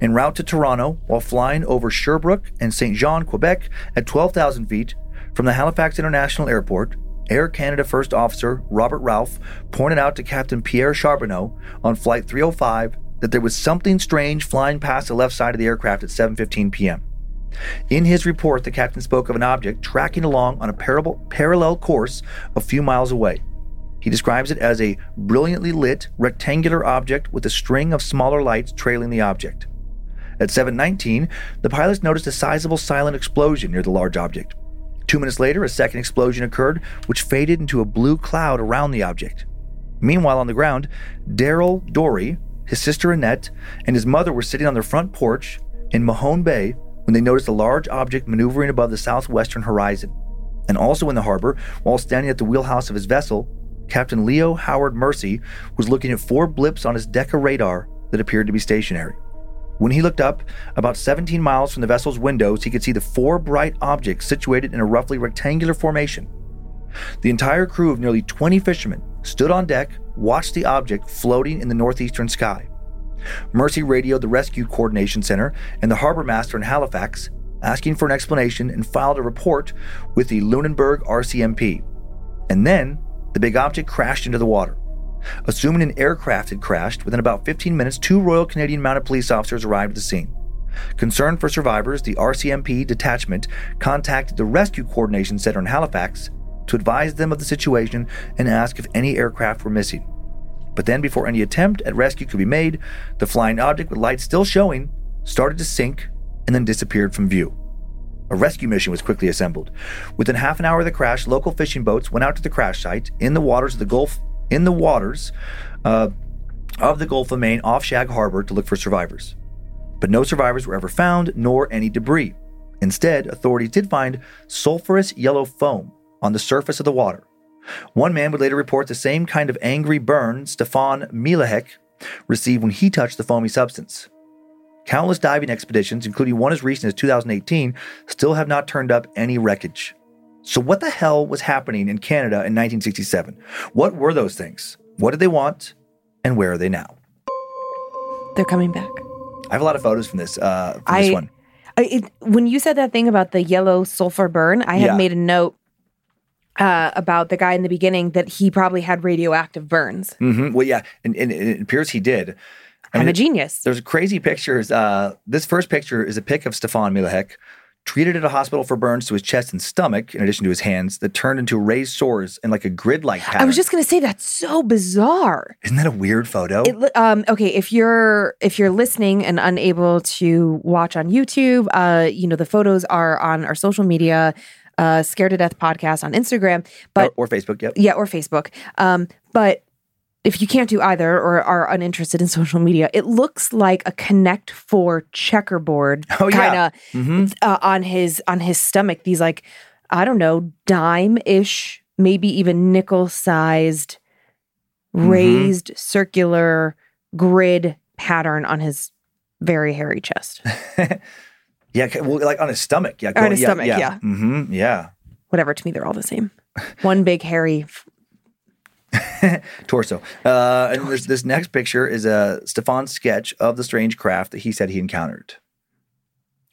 En route to Toronto, while flying over Sherbrooke and St. Jean, Quebec, at 12,000 feet, from the Halifax International Airport, Air Canada First Officer Robert Ralph pointed out to Captain Pierre Charbonneau on Flight 305 that there was something strange flying past the left side of the aircraft at 7:15 p.m. In his report, the captain spoke of an object tracking along on a parallel course a few miles away. He describes it as a brilliantly lit rectangular object with a string of smaller lights trailing the object. At 7:19, the pilots noticed a sizable silent explosion near the large object. Two minutes later, a second explosion occurred, which faded into a blue cloud around the object. Meanwhile, on the ground, Daryl Dory, his sister Annette, and his mother were sitting on their front porch in Mahone Bay when they noticed a large object maneuvering above the southwestern horizon. And also in the harbor, while standing at the wheelhouse of his vessel, Captain Leo Howard Mersey was looking at four blips on his Decca radar that appeared to be stationary. When he looked up, about 17 miles from the vessel's windows, he could see the four bright objects situated in a roughly rectangular formation. The entire crew of nearly 20 fishermen stood on deck, watched the object floating in the northeastern sky. Mersey radioed the Rescue Coordination Center and the harbor master in Halifax, asking for an explanation and filed a report with the Lunenburg RCMP. And then the big object crashed into the water. Assuming an aircraft had crashed, within about 15 minutes, two Royal Canadian Mounted Police officers arrived at the scene. Concerned for survivors, the RCMP detachment contacted the Rescue Coordination Center in Halifax to advise them of the situation and ask if any aircraft were missing. But then, before any attempt at rescue could be made, the flying object with lights still showing started to sink and then disappeared from view. A rescue mission was quickly assembled. Within half an hour of the crash, local fishing boats went out to the crash site in the waters of the Gulf in the waters uh, of the Gulf of Maine off Shag Harbor to look for survivors. But no survivors were ever found, nor any debris. Instead, authorities did find sulfurous yellow foam on the surface of the water. One man would later report the same kind of angry burn Stefan Milahek received when he touched the foamy substance. Countless diving expeditions, including one as recent as 2018, still have not turned up any wreckage. So, what the hell was happening in Canada in 1967? What were those things? What did they want? And where are they now? They're coming back. I have a lot of photos from this, uh, from I, this one. I, it, when you said that thing about the yellow sulfur burn, I had Yeah. made a note uh, about the guy in the beginning that he probably had radioactive burns. hmm Well, yeah, and, and it appears he did. I I'm mean, a genius. There's crazy pictures. Uh, this first picture is a pic of Stefan Milahek, treated at a hospital for burns to his chest and stomach, in addition to his hands, that turned into raised sores in like a grid-like pattern. I was just going to say that's so bizarre. Isn't that a weird photo? It, um, okay, if you're if you're listening and unable to watch on YouTube, uh, you know the photos are on our social media, uh, Scared to Death podcast on Instagram, but or, or Facebook, yep. yeah, or Facebook. Um, but if you can't do either or are uninterested in social media, it looks like a Connect Four checkerboard Oh, yeah. kind of uh, on his on his stomach. These like I don't know dime ish, maybe even nickel sized, Mm-hmm. raised circular grid pattern on his very hairy chest. Yeah, well, like on his stomach. Yeah, On his stomach, yeah. hmm yeah. Whatever. To me, they're all the same. One big hairy torso. Uh, and this, this next picture is a Stefan's sketch of the strange craft that he said he encountered.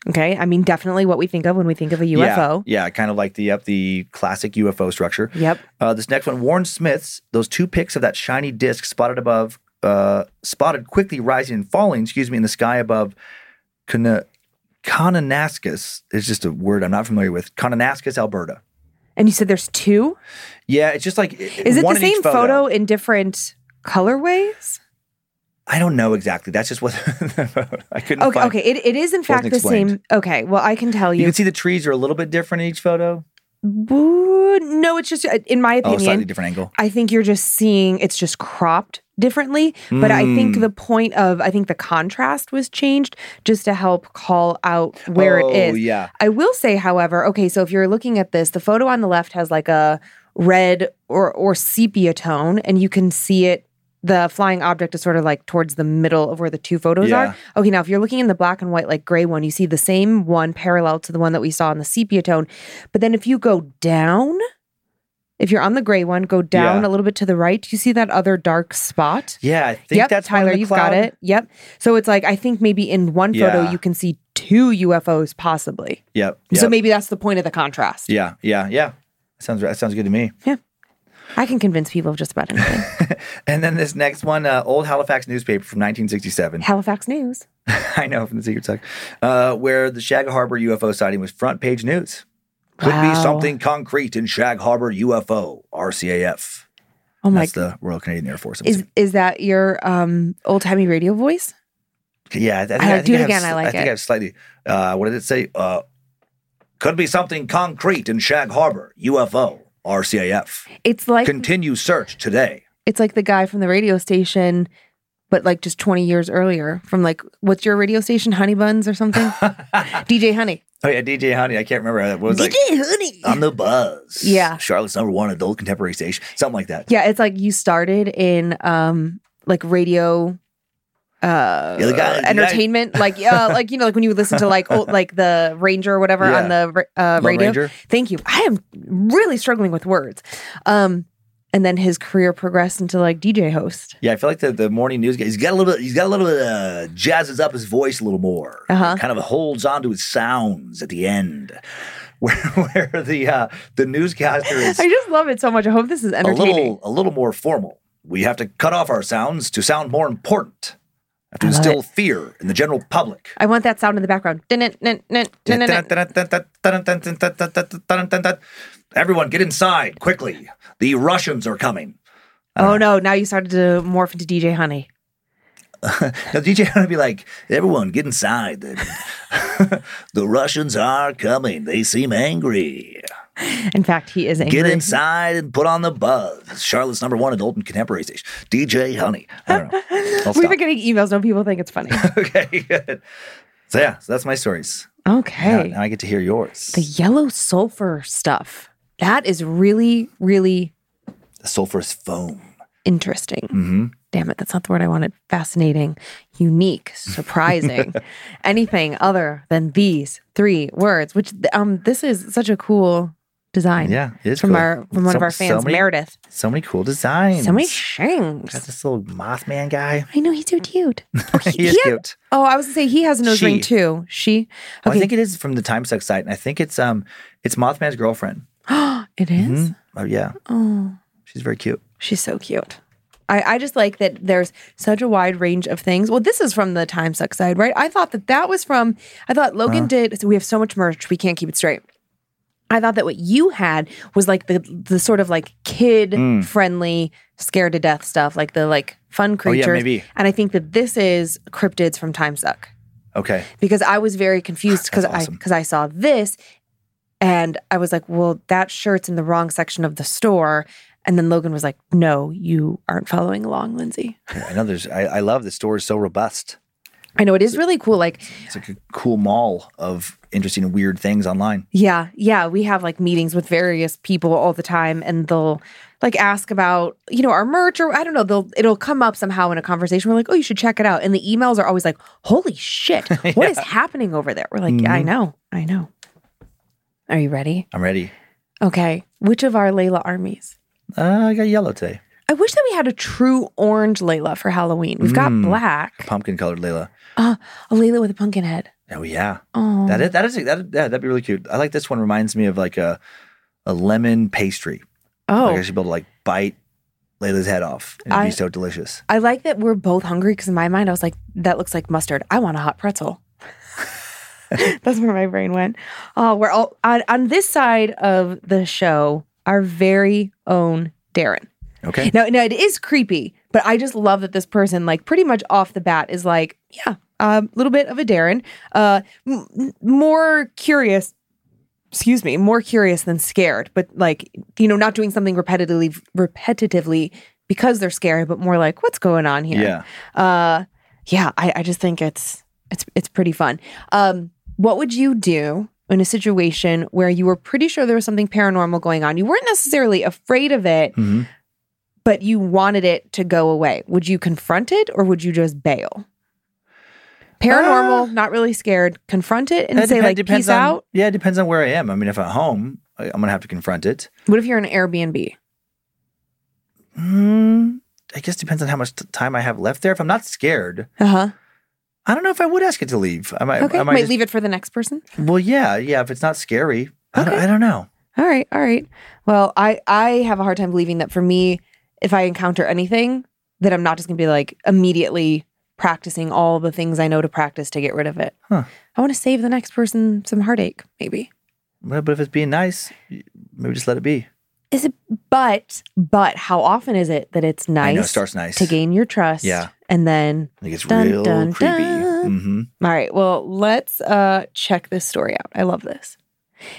Okay. I mean, definitely what we think of when we think of a UFO. Yeah, yeah, kind of like the up the classic UFO structure. Yep. Uh, this next one, Warren Smith's, those two pics of that shiny disc spotted above, uh, spotted quickly rising and falling, excuse me, in the sky above Kananaskis is just a word I'm not familiar with. Kananaskis, Alberta. And you said there's two? Yeah, it's just like Is it the same photo in different colorways? I don't know exactly. That's just what I couldn't. Okay, find. okay. It, it is in fact the explained. same. Okay, well, I can tell You you. can see the trees are a little bit different in each photo. No, it's just, uh, in my opinion. Oh, slightly different angle. I think you're just seeing it's just cropped differently. But I think Mm. the point of, I think the contrast was changed just to help call out where oh, it is. yeah. I will say, however, okay, so if you're looking at this, the photo on the left has like a red or or sepia tone, and you can see it. The flying object is sort of like towards the middle of where the two photos Yeah. are. Okay, now if you're looking in the black and white, like gray one, you see the same one parallel to the one that we saw in the sepia tone. But then if you go down, if you're on the gray one, go down Yeah. a little bit to the right. Do you see that other dark spot? Yeah, I think yep, that's Tyler, you've got it. Yep. So it's like I think maybe in one photo Yeah. you can see two UFOs possibly. Yep. So maybe that's the point of the contrast. Yeah, yeah, yeah. Sounds that sounds good to me. Yeah. I can convince people of just about anything. And then this next one, uh, old Halifax newspaper from 1967. Halifax News. I know from the Secret Suck, uh, where the Shag Harbor UFO sighting was front page news. Could be something concrete in Shag Harbor UFO RCAF. Oh my That's the Royal Canadian Air Force. Is is that your um old timey radio voice? Yeah, I, think I- think do it have again, I like I think. I have slightly. Uh, what did it say? Uh, could be something concrete in Shag Harbor. UFO. RCAF. It's like Continue search today. it's like the guy from the radio station, but like just 20 years earlier from like what's your radio station? Honey Buns or something? DJ Honey. Oh yeah, DJ Honey. I can't remember. What was it like Honey. on the buzz. Yeah. Charlotte's number one adult contemporary station. Something like that. Yeah, it's like you started in um like radio uh Yeah, guy- the guy- entertainment like uh like you know like when you would listen to like old, like the ranger or whatever on the uh radio Ranger? thank you i am really struggling with words um and then his career progressed into like dj host Yeah, I feel like the, the morning news guy. He's got a little bit. He's got a little bit. Uh, jazzes up his voice a little more. Uh-huh. Kind of holds on to his sounds at the end, where where the uh, the newscaster is i just love it so much i hope this is entertaining. a little a little more formal. We have to cut off our sounds to sound more important. Have to instill it. fear in the general public. i want that sound in the background Everyone, get inside quickly. The Russians are coming. oh no now you started to morph into dj honey Now, DJ would be like, everyone, get inside. The, the Russians are coming. They seem angry. in fact he is angry Get inside and put on the buzz. Charlotte's number one adult and contemporary station. DJ Honey. I don't know. We've been getting emails no people think it's funny okay, good. So, yeah, so that's my stories. okay Now, now I get to hear yours. the yellow sulfur stuff that is really really The sulfurous foam. interesting hmm damn it that's not the word i wanted fascinating unique surprising anything other than these three words which um this is such a cool design Yeah, it is from cool. our from one of our fans so many, meredith So many cool designs. so many Got shings this little Mothman guy. i know he's so cute oh, he is had- cute. oh i was gonna say he has a nose She. ring too she Well, I think it is from the Time Suck site, and I think it's um it's Mothman's girlfriend. it is? Mhm. Oh yeah, oh she's very cute. She's so cute. I, I just like that there's such a wide range of things. Well, this is from the Time Suck side, right? I thought that that was from, I thought Logan did, so we have so much merch, we can't keep it straight. I thought that what you had was like the the sort of like kid friendly, scared to death stuff, like the like fun creatures. Oh, yeah, maybe. And I think that this is cryptids from Time Suck Okay, because I was very confused because That's I because I saw this and I was like, well, that shirt's in the wrong section of the store. And then Logan was like, no, you aren't following along, Lindsay. Yeah, I know. There's. I, I love the store is so robust. I know it is really cool. Like, It's like a cool mall of interesting and weird things online. yeah, yeah, we have like meetings with various people all the time, and they'll like ask about you know our merch or I don't know. They'll it'll come up somehow in a conversation. We're like, oh, you should check it out. And the emails are always like, holy shit, what is happening over there? We're like, yeah, I mm-hmm. know, I know. Are you ready? I'm ready. Okay, which of our Layla armies? Uh, I got yellow today. I wish that we had a true orange Layla for Halloween. We've got Mm. black. Pumpkin colored Layla. Uh, a Layla with a pumpkin head. Oh yeah. Oh, That is that is that, yeah, that'd be really cute. I like this one. Reminds me of like a a lemon pastry. oh. Like I should be able to like bite Layla's head off. It'd I- be so delicious. I like that we're both hungry because in my mind I was like, that looks like mustard. I want a hot pretzel. That's where my brain went. Oh, we're all on, on this side of the show, our very own Darren. Okay. Now, now it is creepy, but I just love that this person, like pretty much off the bat, is like, yeah, a little bit of a Darren, uh, m- m- more curious. Excuse me, more curious than scared, but like you know, not doing something repetitively, repetitively because they're scared, but more like, what's going on here? Yeah. Uh, yeah, I, I just think it's it's it's pretty fun. Um, what would you do in a situation where you were pretty sure there was something paranormal going on? You weren't necessarily afraid of it, Mhm. but you wanted it to go away. Would you confront it or would you just bail? Paranormal, not really scared. Confront it and say like, depends "Peace on, out." Yeah, it depends on where I am. I mean, if I'm home, I- I'm gonna have to confront it. What if you're in an Airbnb? Mm, I guess depends on how much t- time I have left there. If I'm not scared, Uh huh. I don't know if I would ask it to leave. I might. Okay, I might might just- leave it for the next person. Well, yeah, yeah. If it's not scary, I, don't, I don't know. All right, all right. Well, I I have a hard time believing that for me, if I encounter anything, that I'm not just gonna be like immediately practicing all the things I know to practice to get rid of it. Huh. I want to save the next person some heartache, maybe. Well, But if it's being nice, maybe just let it be. Is it? But but how often is it that it's nice? I know it starts nice. to gain your trust? Yeah. and then It gets Dun, real dun, creepy. dun. hmm All right. Well, let's uh check this story out. I love this.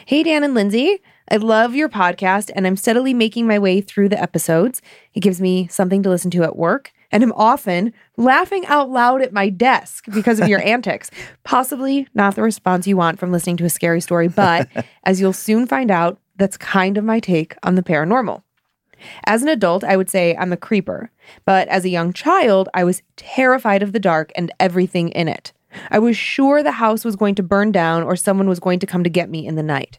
Hey Dan and Lindsay, I love your podcast and I'm steadily making my way through the episodes. It gives me something to listen to at work, and I'm often laughing out loud at my desk because of your antics. Possibly not the response you want from listening to a scary story, but as you'll soon find out, that's kind of my take on the paranormal. As an adult, I would say I'm a creeper, but as a young child, I was terrified of the dark and everything in it. I was sure the house was going to burn down or someone was going to come to get me in the night.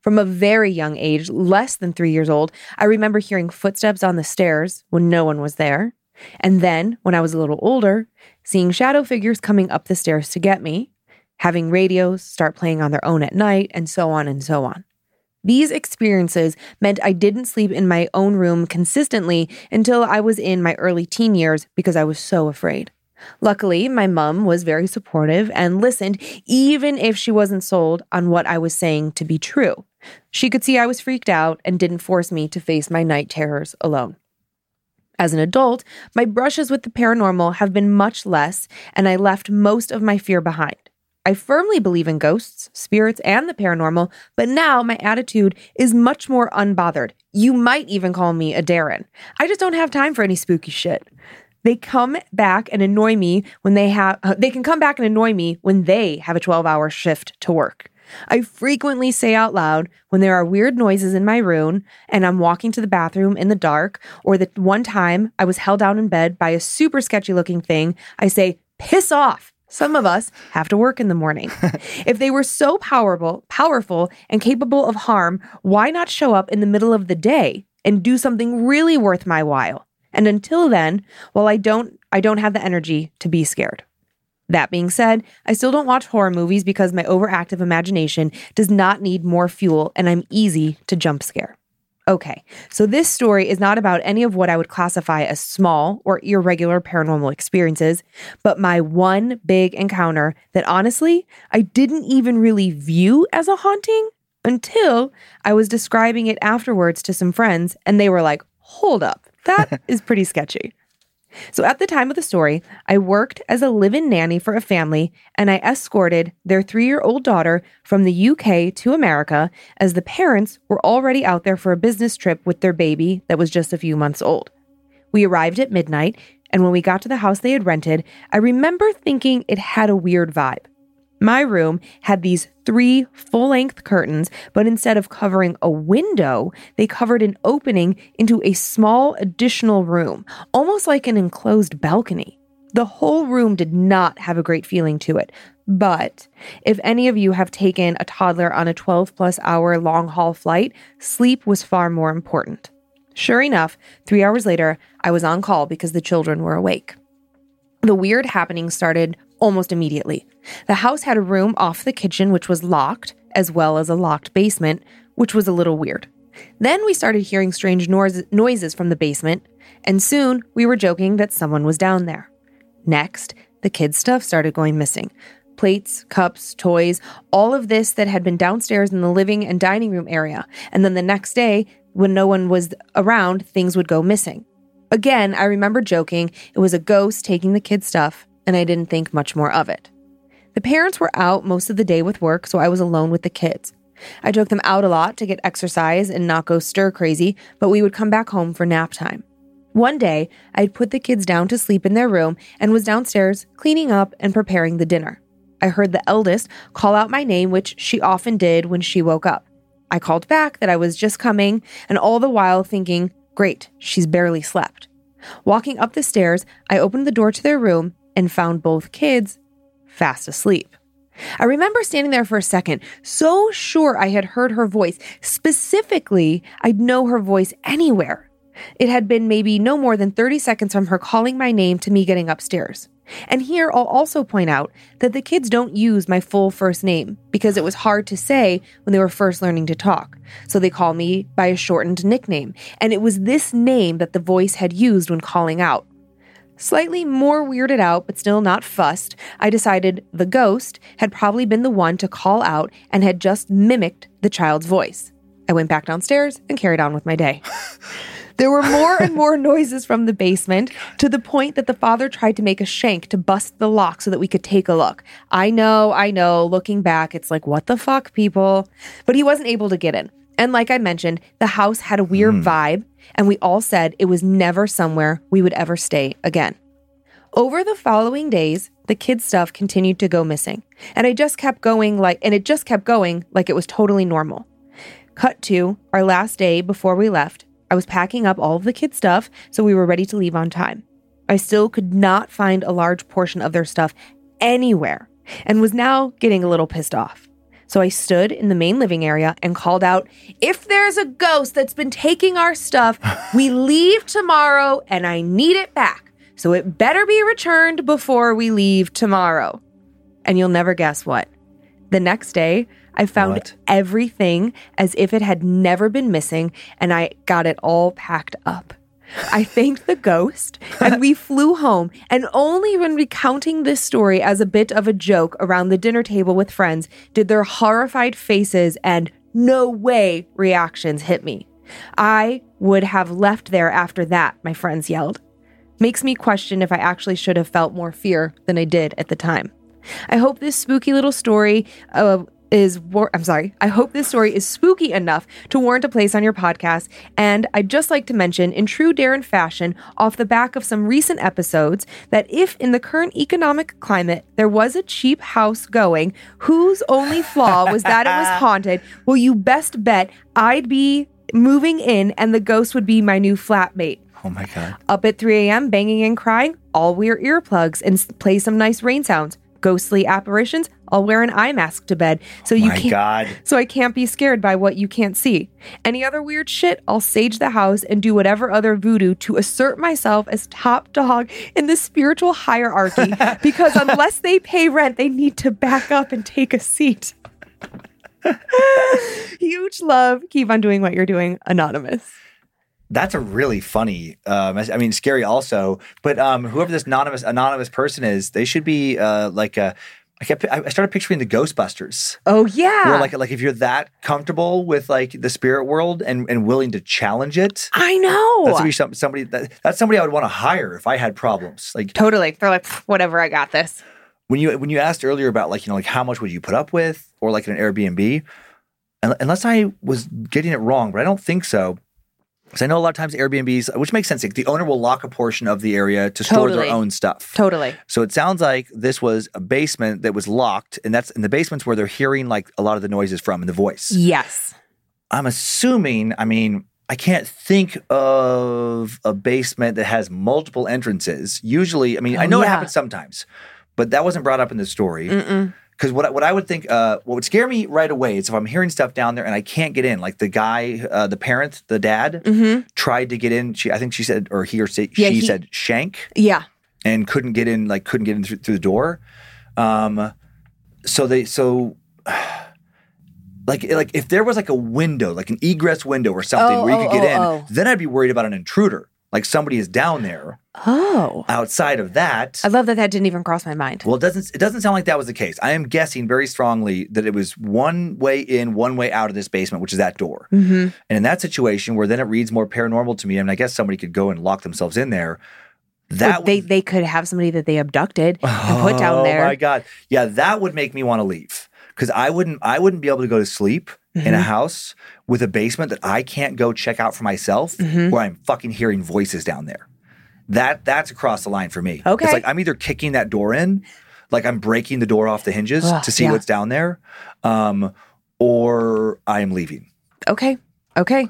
From a very young age, less than three years old, I remember hearing footsteps on the stairs when no one was there. And then, when I was a little older, seeing shadow figures coming up the stairs to get me, having radios start playing on their own at night, and so on and so on. These experiences meant I didn't sleep in my own room consistently until I was in my early teen years because I was so afraid. Luckily, my mom was very supportive and listened, even if she wasn't sold on what I was saying to be true. She could see I was freaked out and didn't force me to face my night terrors alone. As an adult, my brushes with the paranormal have been much less, and I left most of my fear behind. I firmly believe in ghosts, spirits, and the paranormal, but now my attitude is much more unbothered. You might even call me a Darren. I just don't have time for any spooky shit. They come back and annoy me when they have, uh, they can come back and annoy me when they have a 12 hour shift to work. I frequently say out loud when there are weird noises in my room and I'm walking to the bathroom in the dark, or the one time I was held down in bed by a super sketchy looking thing, I say, piss off. Some of us have to work in the morning. if they were so powerful, powerful and capable of harm, why not show up in the middle of the day and do something really worth my while? And until then, well I don't I don't have the energy to be scared. That being said, I still don't watch horror movies because my overactive imagination does not need more fuel and I'm easy to jump scare. Okay, so this story is not about any of what I would classify as small or irregular paranormal experiences, but my one big encounter that honestly, I didn't even really view as a haunting until I was describing it afterwards to some friends and they were like, hold up, that is pretty sketchy. So at the time of the story, I worked as a live in nanny for a family and I escorted their three year old daughter from the UK to America as the parents were already out there for a business trip with their baby that was just a few months old. We arrived at midnight, and when we got to the house they had rented, I remember thinking it had a weird vibe. My room had these three full length curtains, but instead of covering a window, they covered an opening into a small additional room, almost like an enclosed balcony. The whole room did not have a great feeling to it. But if any of you have taken a toddler on a 12 plus hour long haul flight, sleep was far more important. Sure enough, three hours later, I was on call because the children were awake. The weird happening started almost immediately. The house had a room off the kitchen, which was locked, as well as a locked basement, which was a little weird. Then we started hearing strange noise- noises from the basement, and soon we were joking that someone was down there. Next, the kids' stuff started going missing plates, cups, toys, all of this that had been downstairs in the living and dining room area. And then the next day, when no one was around, things would go missing. Again, I remember joking it was a ghost taking the kids' stuff, and I didn't think much more of it. The parents were out most of the day with work, so I was alone with the kids. I took them out a lot to get exercise and not go stir crazy, but we would come back home for nap time. One day, I'd put the kids down to sleep in their room and was downstairs cleaning up and preparing the dinner. I heard the eldest call out my name, which she often did when she woke up. I called back that I was just coming, and all the while thinking, great, she's barely slept. Walking up the stairs, I opened the door to their room and found both kids fast asleep. I remember standing there for a second, so sure I had heard her voice. Specifically, I'd know her voice anywhere. It had been maybe no more than 30 seconds from her calling my name to me getting upstairs. And here I'll also point out that the kids don't use my full first name because it was hard to say when they were first learning to talk. So they call me by a shortened nickname. And it was this name that the voice had used when calling out. Slightly more weirded out, but still not fussed, I decided the ghost had probably been the one to call out and had just mimicked the child's voice. I went back downstairs and carried on with my day. There were more and more noises from the basement to the point that the father tried to make a shank to bust the lock so that we could take a look. I know, I know, looking back, it's like, what the fuck, people? But he wasn't able to get in. And like I mentioned, the house had a weird hmm. vibe, and we all said it was never somewhere we would ever stay again. Over the following days, the kids' stuff continued to go missing, and I just kept going like, and it just kept going like it was totally normal. Cut to our last day before we left. I was packing up all of the kids' stuff, so we were ready to leave on time. I still could not find a large portion of their stuff anywhere and was now getting a little pissed off. So I stood in the main living area and called out, If there's a ghost that's been taking our stuff, we leave tomorrow and I need it back. So it better be returned before we leave tomorrow. And you'll never guess what. The next day, I found What? everything as if it had never been missing and I got it all packed up. I thanked the ghost and we flew home. And only when recounting this story as a bit of a joke around the dinner table with friends did their horrified faces and no way reactions hit me. I would have left there after that, my friends yelled. Makes me question if I actually should have felt more fear than I did at the time. I hope this spooky little story uh, is war- I'm sorry. I hope this story is spooky enough to warrant a place on your podcast. And I'd just like to mention, in true Darren fashion, off the back of some recent episodes, that if in the current economic climate there was a cheap house going whose only flaw was that it was haunted, well, you best bet I'd be moving in and the ghost would be my new flatmate. Oh my God. Up at 3 a.m., banging and crying, I'll wear earplugs and play some nice rain sounds. Ghostly apparitions, I'll wear an eye mask to bed so you can't. God. So I can't be scared by what you can't see. Any other weird shit, I'll sage the house and do whatever other voodoo to assert myself as top dog in the spiritual hierarchy. because unless they pay rent, they need to back up and take a seat. Huge love. Keep on doing what you're doing, anonymous. That's a really funny. Uh, mess- I mean, scary also. But um, whoever this anonymous anonymous person is, they should be uh, like a. I kept. I started picturing the Ghostbusters. Oh yeah. Where like like if you're that comfortable with like the spirit world and, and willing to challenge it, I know. that's be some, somebody that, that's somebody I would want to hire if I had problems. Like Totally. They're like, whatever, I got this. when you when you asked earlier about like you know like how much would you put up with or like in an Airbnb, unless I was getting it wrong, but I don't think so. Because I know a lot of times Airbnbs, which makes sense, like the owner will lock a portion of the area to store Totally. their own stuff. Totally. So it sounds like this was a basement that was locked, and that's in the basement's where they're hearing like a lot of the noises from and the voice. Yes. I'm assuming, I mean, I can't think of a basement that has multiple entrances. Usually, I mean, I Oh, know it happens sometimes, but that wasn't brought up in the story. Mm-mm. Because what I- what I would think, uh, what would scare me right away is if I'm hearing stuff down there and I can't get in. Like the guy, uh, the parent, the dad, tried to get in. She, I think she said, or he or Mm-hmm. Yeah, she he- said shank Yeah. and couldn't get in. Like couldn't get in through, through the door. Um, so they so. Like, like if there was like a window, like an egress window or something Oh, where you oh, could get oh, in, oh. then I'd be worried about an intruder. Like somebody is down there. Oh. Outside of that, I love that that didn't even cross my mind. well, it doesn't it doesn't sound like that was the case. I am guessing very strongly that it was one way in, one way out of this basement, which is that door. Mm-hmm. And in that situation, where then it reads more paranormal to me, I mean, I guess somebody could go and lock themselves in there. That they would- they could have somebody that they abducted and put down there. Oh there. my god, yeah, that would make me want to leave because I wouldn't I wouldn't be able to go to sleep in Mm-hmm. a house with a basement that I can't go check out for myself, Mm-hmm. where I'm fucking hearing voices down there. That that's across the line for me. Okay. it's like I'm either kicking that door in, like I'm breaking the door off the hinges Ugh, to see yeah. what's down there, um, or I'm leaving. Okay. Okay.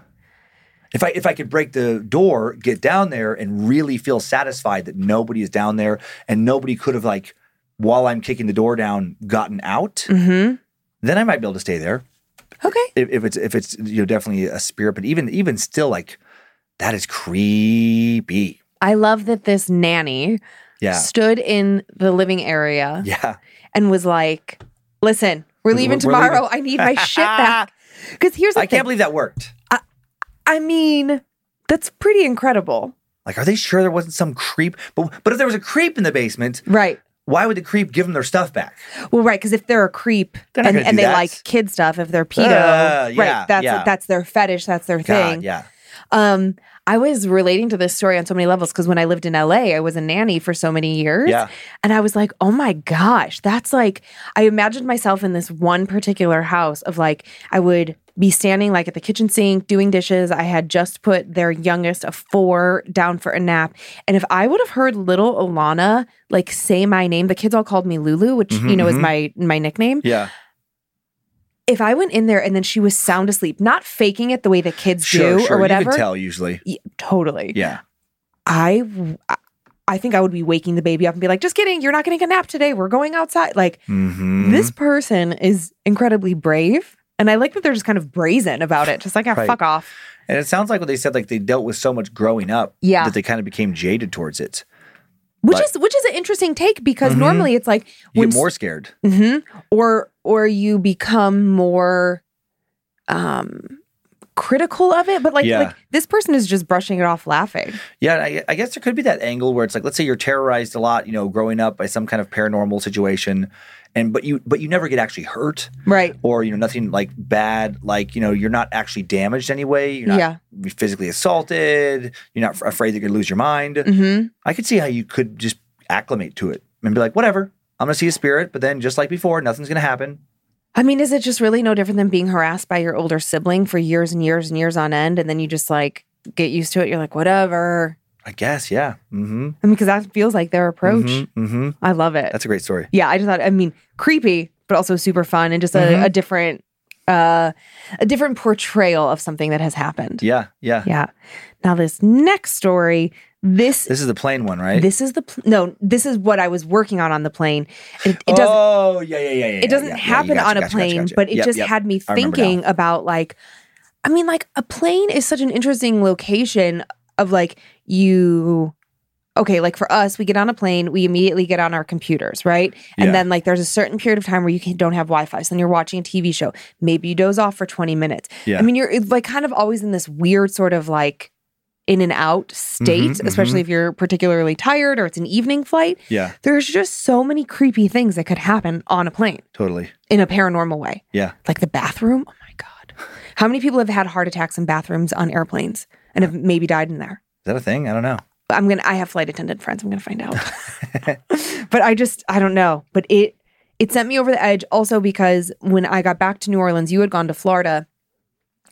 If I if I could break the door, get down there, and really feel satisfied that nobody is down there and nobody could have like while I'm kicking the door down gotten out, Mm-hmm. then I might be able to stay there. Okay. If, if it's if it's you know definitely a spirit, but even even still like that is creepy. I love that this nanny Yeah, stood in the living area yeah. and was like, "Listen, we're We're- leaving we're tomorrow. leaving." I need my shit back." Because here's the I thing. can't believe that worked. I mean, that's pretty incredible, Like, are they sure there wasn't some creep? But but if there was a creep in the basement, right? Why would the creep give them their stuff back? Well, right, because if they're a creep They're and, and they that. like kid stuff, if they're pedo, Uh, yeah, right? That's yeah. that's their fetish. That's their God, thing. yeah. Um, I was relating to this story on so many levels because when I lived in LA, I was a nanny for so many years. Yeah. And I was like, oh my gosh, that's like, I imagined myself in this one particular house of like, I would be standing like at the kitchen sink doing dishes. I had just put their youngest of four down for a nap. And if I would have heard little Alana like say my name, the kids all called me Lulu, which, Mhm, you know, is mhm. my, my nickname. Yeah. If I went in there and then she was sound asleep, not faking it the way the kids Sure, do sure. or whatever. You can tell usually. Yeah, totally. Yeah. I I think I would be waking the baby up and be like, just kidding, you're not getting a nap today. We're going outside. Like Mm-hmm. this person is incredibly brave. And I like that they're just kind of brazen about it. Just like, ah, Right. fuck off. And it sounds like what they said, like they dealt with so much growing up Yeah. that they kind of became jaded towards it. Which But- is which is an interesting take because Mhm. normally it's like You when get more scared. Mhm. or or you become more um critical of it. But like Yeah. like this person is just brushing it off laughing. Yeah, I, I guess there could be that angle where it's like, let's say you're terrorized a lot, you know, growing up by some kind of paranormal situation, and but you but you never get actually hurt, Right. or you know, nothing like bad, like you know, you're not actually damaged anyway. You're not Yeah. physically assaulted. You're not afraid you're gonna lose your mind. hmm I could see how you could just acclimate to it and be like, whatever, I'm gonna see a spirit, but then just like before, nothing's gonna happen. I mean, is it just really no different than being harassed by your older sibling for years and years and years on end, and then you just like get used to it? You're like, whatever. I guess, yeah. Mm-hmm. I mean, because that feels like their approach. Mm-hmm. I love it. That's a great story. yeah, I just thought. I mean, creepy, but also super fun, and just a, Mhm. a different, uh, a different portrayal of something that has happened. Yeah, yeah. Yeah. Now this next story, this This is the plane one, right? this is the pl- no, this is what I was working on on the plane. It, it doesn't. Oh, yeah, yeah, yeah, yeah. it doesn't yeah, yeah, happen you gotcha, on a gotcha, plane, gotcha, gotcha. but it Yep, just yep. had me I remember now. thinking about like, I mean, like a plane is such an interesting location of like you. Okay, like for us, we get on a plane, we immediately get on our computers, right? And Yeah. then like there's a certain period of time where you can, don't have Wi-Fi, so then you're watching a TV show. Maybe you doze off for 20 minutes. Yeah. I mean, you're like kind of always in this weird sort of like in and out state, Mhm, especially if you're particularly tired or it's an evening flight. Yeah, There's just so many creepy things that could happen on a plane totally. in a paranormal way. Yeah. Like the bathroom. Oh my God. How many people have had heart attacks in bathrooms on airplanes and have maybe died in there? Is that a thing? I don't know. I'm to, I have flight attendant friends. I'm to find out. but I just, I don't know. But it, it sent me over the edge also because when I got back to New Orleans, you had gone to Florida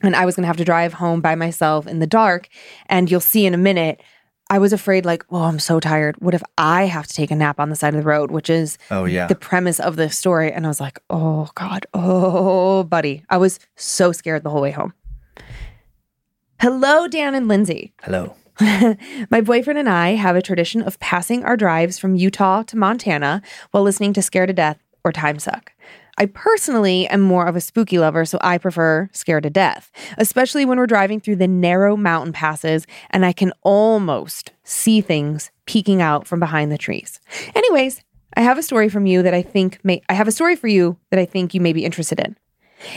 and I was to have to drive home by myself in the dark. And you'll see in a minute, I was afraid, like, oh, I'm so tired. What if I have to take a nap on the side of the road, which is Oh, yeah. the premise of this story. And I was like, oh God, oh buddy. I was so scared the whole way home. Hello, Dan and Lindsay. Hello. My boyfriend and I have a tradition of passing our drives from Utah to Montana while listening to Scared to Death or Timesuck. I personally am more of a spooky lover, so I prefer Scared to Death, especially when we're driving through the narrow mountain passes and I can almost see things peeking out from behind the trees. Anyways, I have a story from you that I think may I have a story for you that I think you may be interested in.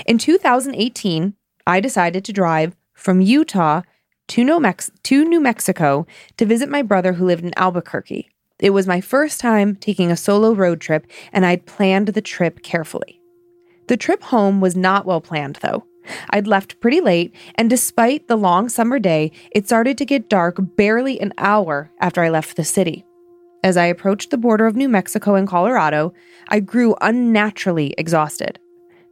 In 2018, I decided to drive from Utah to New, Mex- to New Mexico to visit my brother who lived in Albuquerque. It was my first time taking a solo road trip, and I'd planned the trip carefully. The trip home was not well planned, though. I'd left pretty late, and despite the long summer day, it started to get dark barely an hour after I left the city. As I approached the border of New Mexico and Colorado, I grew unnaturally exhausted.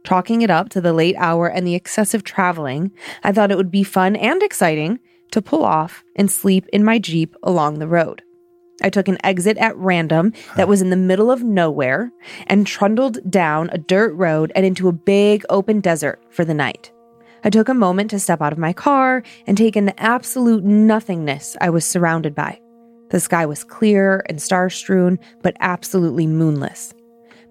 Chalking it up to the late hour and the excessive traveling, I thought it would be fun and exciting to pull off and sleep in my Jeep along the road. I took an exit at random that was in the middle of nowhere and trundled down a dirt road and into a big open desert for the night. I took a moment to step out of my car and take in the absolute nothingness I was surrounded by. The sky was clear and star strewn, but absolutely moonless.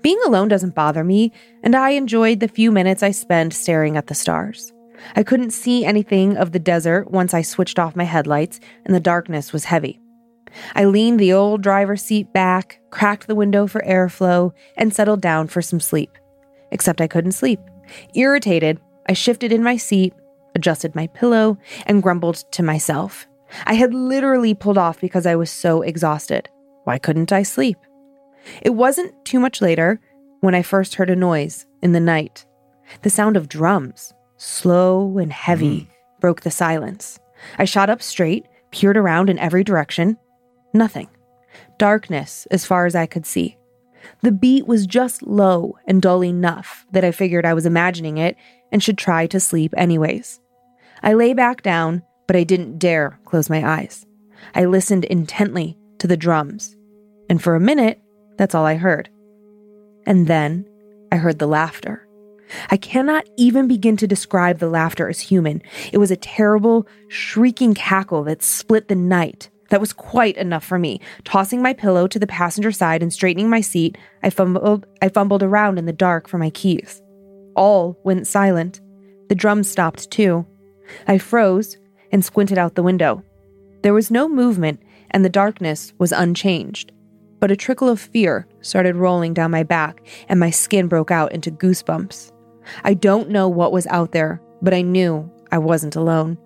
Being alone doesn't bother me, and I enjoyed the few minutes I spent staring at the stars. I couldn't see anything of the desert once I switched off my headlights, and the darkness was heavy. I leaned the old driver's seat back, cracked the window for airflow, and settled down for some sleep. Except I couldn't sleep. Irritated, I shifted in my seat, adjusted my pillow, and grumbled to myself. I had literally pulled off because I was so exhausted. Why couldn't I sleep? It wasn't too much later when I first heard a noise in the night. The sound of drums, slow and heavy, mm. broke the silence. I shot up straight, peered around in every direction. Nothing. Darkness as far as I could see. The beat was just low and dull enough that I figured I was imagining it and should try to sleep anyways. I lay back down, but I didn't dare close my eyes. I listened intently to the drums, and for a minute, that's all I heard. And then I heard the laughter. I cannot even begin to describe the laughter as human. It was a terrible, shrieking cackle that split the night. That was quite enough for me. Tossing my pillow to the passenger side and straightening my seat, I fumbled, I fumbled around in the dark for my keys. All went silent. The drums stopped too. I froze and squinted out the window. There was no movement, and the darkness was unchanged. But a trickle of fear started rolling down my back, and my skin broke out into goosebumps. I don't know what was out there, but I knew I wasn't alone.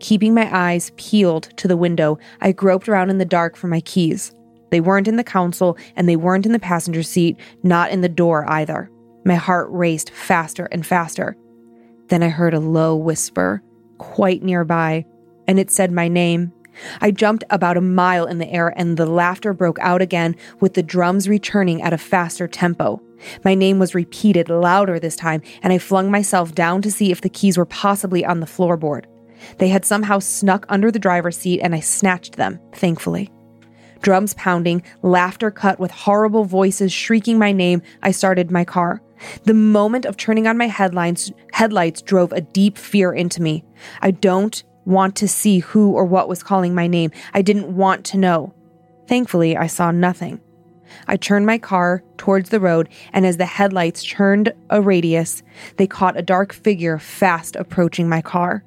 Keeping my eyes peeled to the window, I groped around in the dark for my keys. They weren't in the console, and they weren't in the passenger seat, not in the door either. My heart raced faster and faster. Then I heard a low whisper, quite nearby, and it said my name. I jumped about a mile in the air, and the laughter broke out again, with the drums returning at a faster tempo. My name was repeated louder this time, and I flung myself down to see if the keys were possibly on the floorboard. They had somehow snuck under the driver's seat, and I snatched them, thankfully. Drums pounding, laughter cut with horrible voices shrieking my name, I started my car. The moment of turning on my headlights, drove a deep fear into me. I don't want to see who or what was calling my name. I didn't want to know. Thankfully, I saw nothing. I turned my car towards the road, and as the headlights turned a radius, they caught a dark figure fast approaching my car.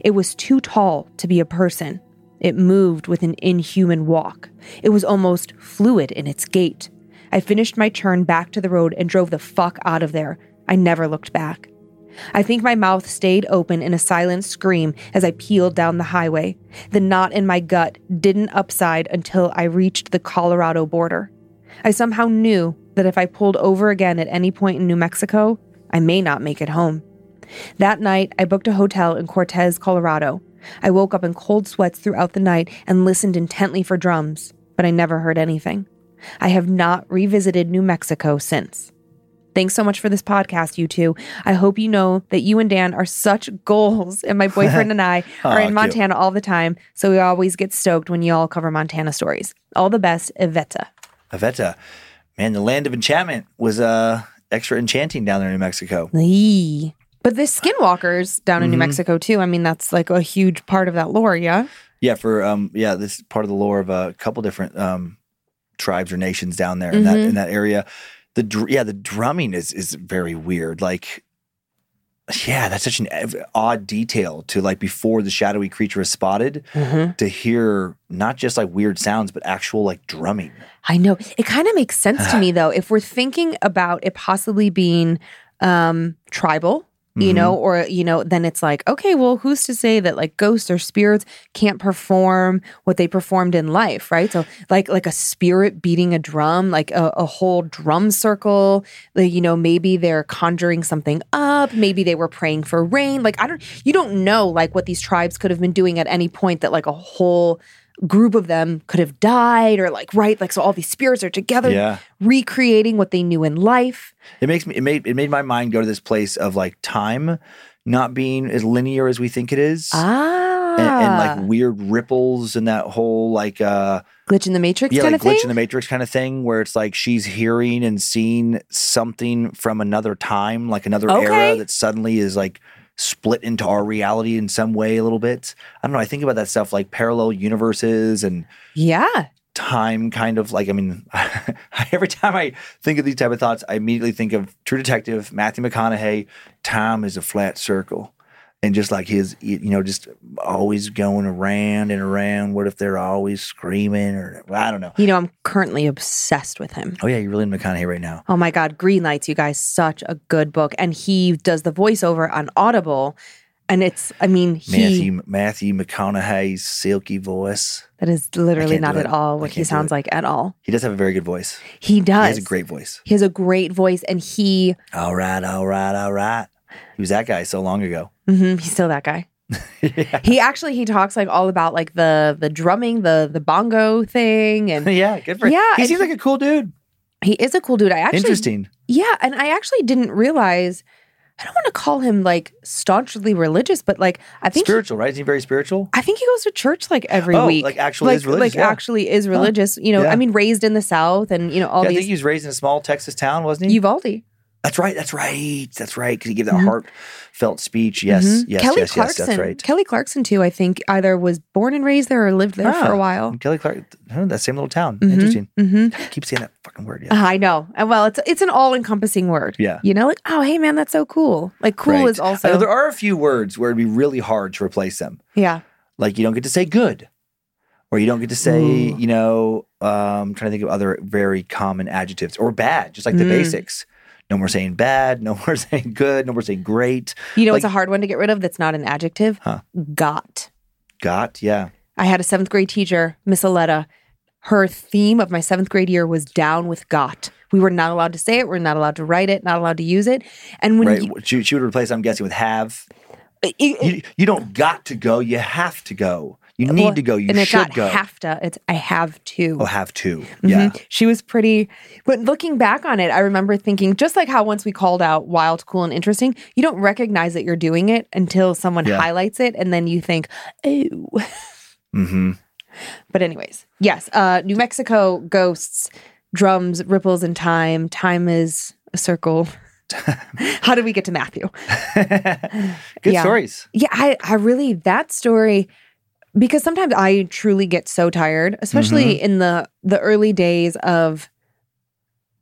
It was too tall to be a person. It moved with an inhuman walk. It was almost fluid in its gait. I finished my turn back to the road and drove the fuck out of there. I never looked back. I think my mouth stayed open in a silent scream as I peeled down the highway. The knot in my gut didn't upside until I reached the Colorado border. I somehow knew that if I pulled over again at any point in New Mexico, I may not make it home. That night, I booked a hotel in Cortez, Colorado. I woke up in cold sweats throughout the night and listened intently for drums, but I never heard anything. I have not revisited New Mexico since. Thanks so much for this podcast, you two. I hope you know that you and Dan are such goals, and my boyfriend and I are in. Montana all the time, so we always get stoked when you all cover Montana stories. All the best, Iveta. Aveta, man, the land of enchantment was uh extra enchanting down there in New Mexico. Eee. But the skinwalkers down in New Mhm. Mexico too. I mean, that's like a huge part of that lore, yeah. Yeah, for um, yeah, this is part of the lore of a couple different um tribes or nations down there in that in that area. The yeah, the drumming is is very weird. Like, yeah, that's such an odd detail to like before the shadowy creature is spotted to hear not just like weird sounds but actual like drumming. I know. It kind of makes sense to me though, if we're thinking about it possibly being um tribal, you Mm-hmm. know, or you know, then it's like, okay, well, who's to say that like ghosts or spirits can't perform what they performed in life, right? So like like a spirit beating a drum, like a, a whole drum circle, like, you know, maybe they're conjuring something up, maybe they were praying for rain. Like I don't you don't know like what these tribes could have been doing at any point that like a whole group of them could have died or like right like so all these spirits are together Yeah. recreating what they knew in life It makes me it made it made my mind go to this place of like time not being as linear as we think it is. ah And, and like weird ripples and that whole like uh glitch in the matrix yeah kind like of thing glitch in the matrix kind of thing where it's like she's hearing and seeing something from another time like another era that suddenly is like split into our reality in some way a little bit. I don't know i think about that stuff like parallel universes and yeah. time kind of like i mean every time i think of these type of thoughts i immediately think of true detective matthew mcconaughey time is a flat circle and just like his you know just always going around and around what if they're always screaming or i don't know you know i'm currently obsessed with him Oh yeah, you're really in McConaughey right now. oh my god Greenlights you guys such a good book and he does the voiceover on audible and it's i mean he Matthew Matthew McConaughey's silky voice. that is literally can't at all what he sounds like at all He does have a very good voice. he does He has a great voice. he has a great voice and he All right, all right, all right. He was that guy so long ago. hmm he's still that guy he actually he talks like all about like the the drumming the the bongo thing and yeah, good for him. Yeah, He seems like a cool dude. he is a cool dude i actually Interesting. yeah and i actually didn't realize i don't want to call him like staunchly religious but like i think he, Spiritual, right? Is he very spiritual? i think he goes to church like every Oh, week like actually is religious, like yeah. actually is religious you know Yeah. i mean raised in the south and you know all Yeah, I think these he was raised in a small Texas town, wasn't he? uvalde that's right. That's right. That's right. Because he gave that Mhm. heartfelt speech. Yes, Mhm. yes, kelly yes, clarkson yes. That's right. kelly clarkson too i think either was born and raised there or lived there for Ah, a while Kelly Clark, that same little town. Mhm. Interesting. hmm I keep saying that fucking word. Yeah. I know. Well, it's it's an all encompassing word. Yeah. You know, like, oh hey man, that's so cool. Like cool Right. is I know also there are a few words where it'd be really hard to replace them. Yeah. Like you don't get to say good, or you don't get to say, Ooh. you know, um, I'm trying to think of other very common adjectives or bad, just like the Mm. basics. No more saying bad. No more saying good. No more saying great. You know what's Like- a hard one to get rid of that's not an adjective? Huh. Got. Got yeah. I had a seventh grade teacher, Miss Aletta. Her theme of my seventh grade year was down with got. We were not allowed to say it. We're not allowed to write it. Not allowed to use it. And when right. you, she, she would replace. I'm guessing with have. it- it- You, you don't got to go. You have to go. You need well, to go. You and it's should not go. have to. It's I have to. oh, have to. Mhm. Yeah. She was pretty, but looking back on it, I remember thinking, just like how once we called out wild, cool, and interesting, you don't recognize that you're doing it until someone Yeah. highlights it. And then you think, oh. Mm-hmm. But, anyways, yes, uh, New Mexico ghosts, drums, ripples in time. Time is a circle. how did we get to Matthew? Good Yeah. stories. Yeah, I, I really that story because sometimes I truly get so tired, especially Mm-hmm. in the the early days of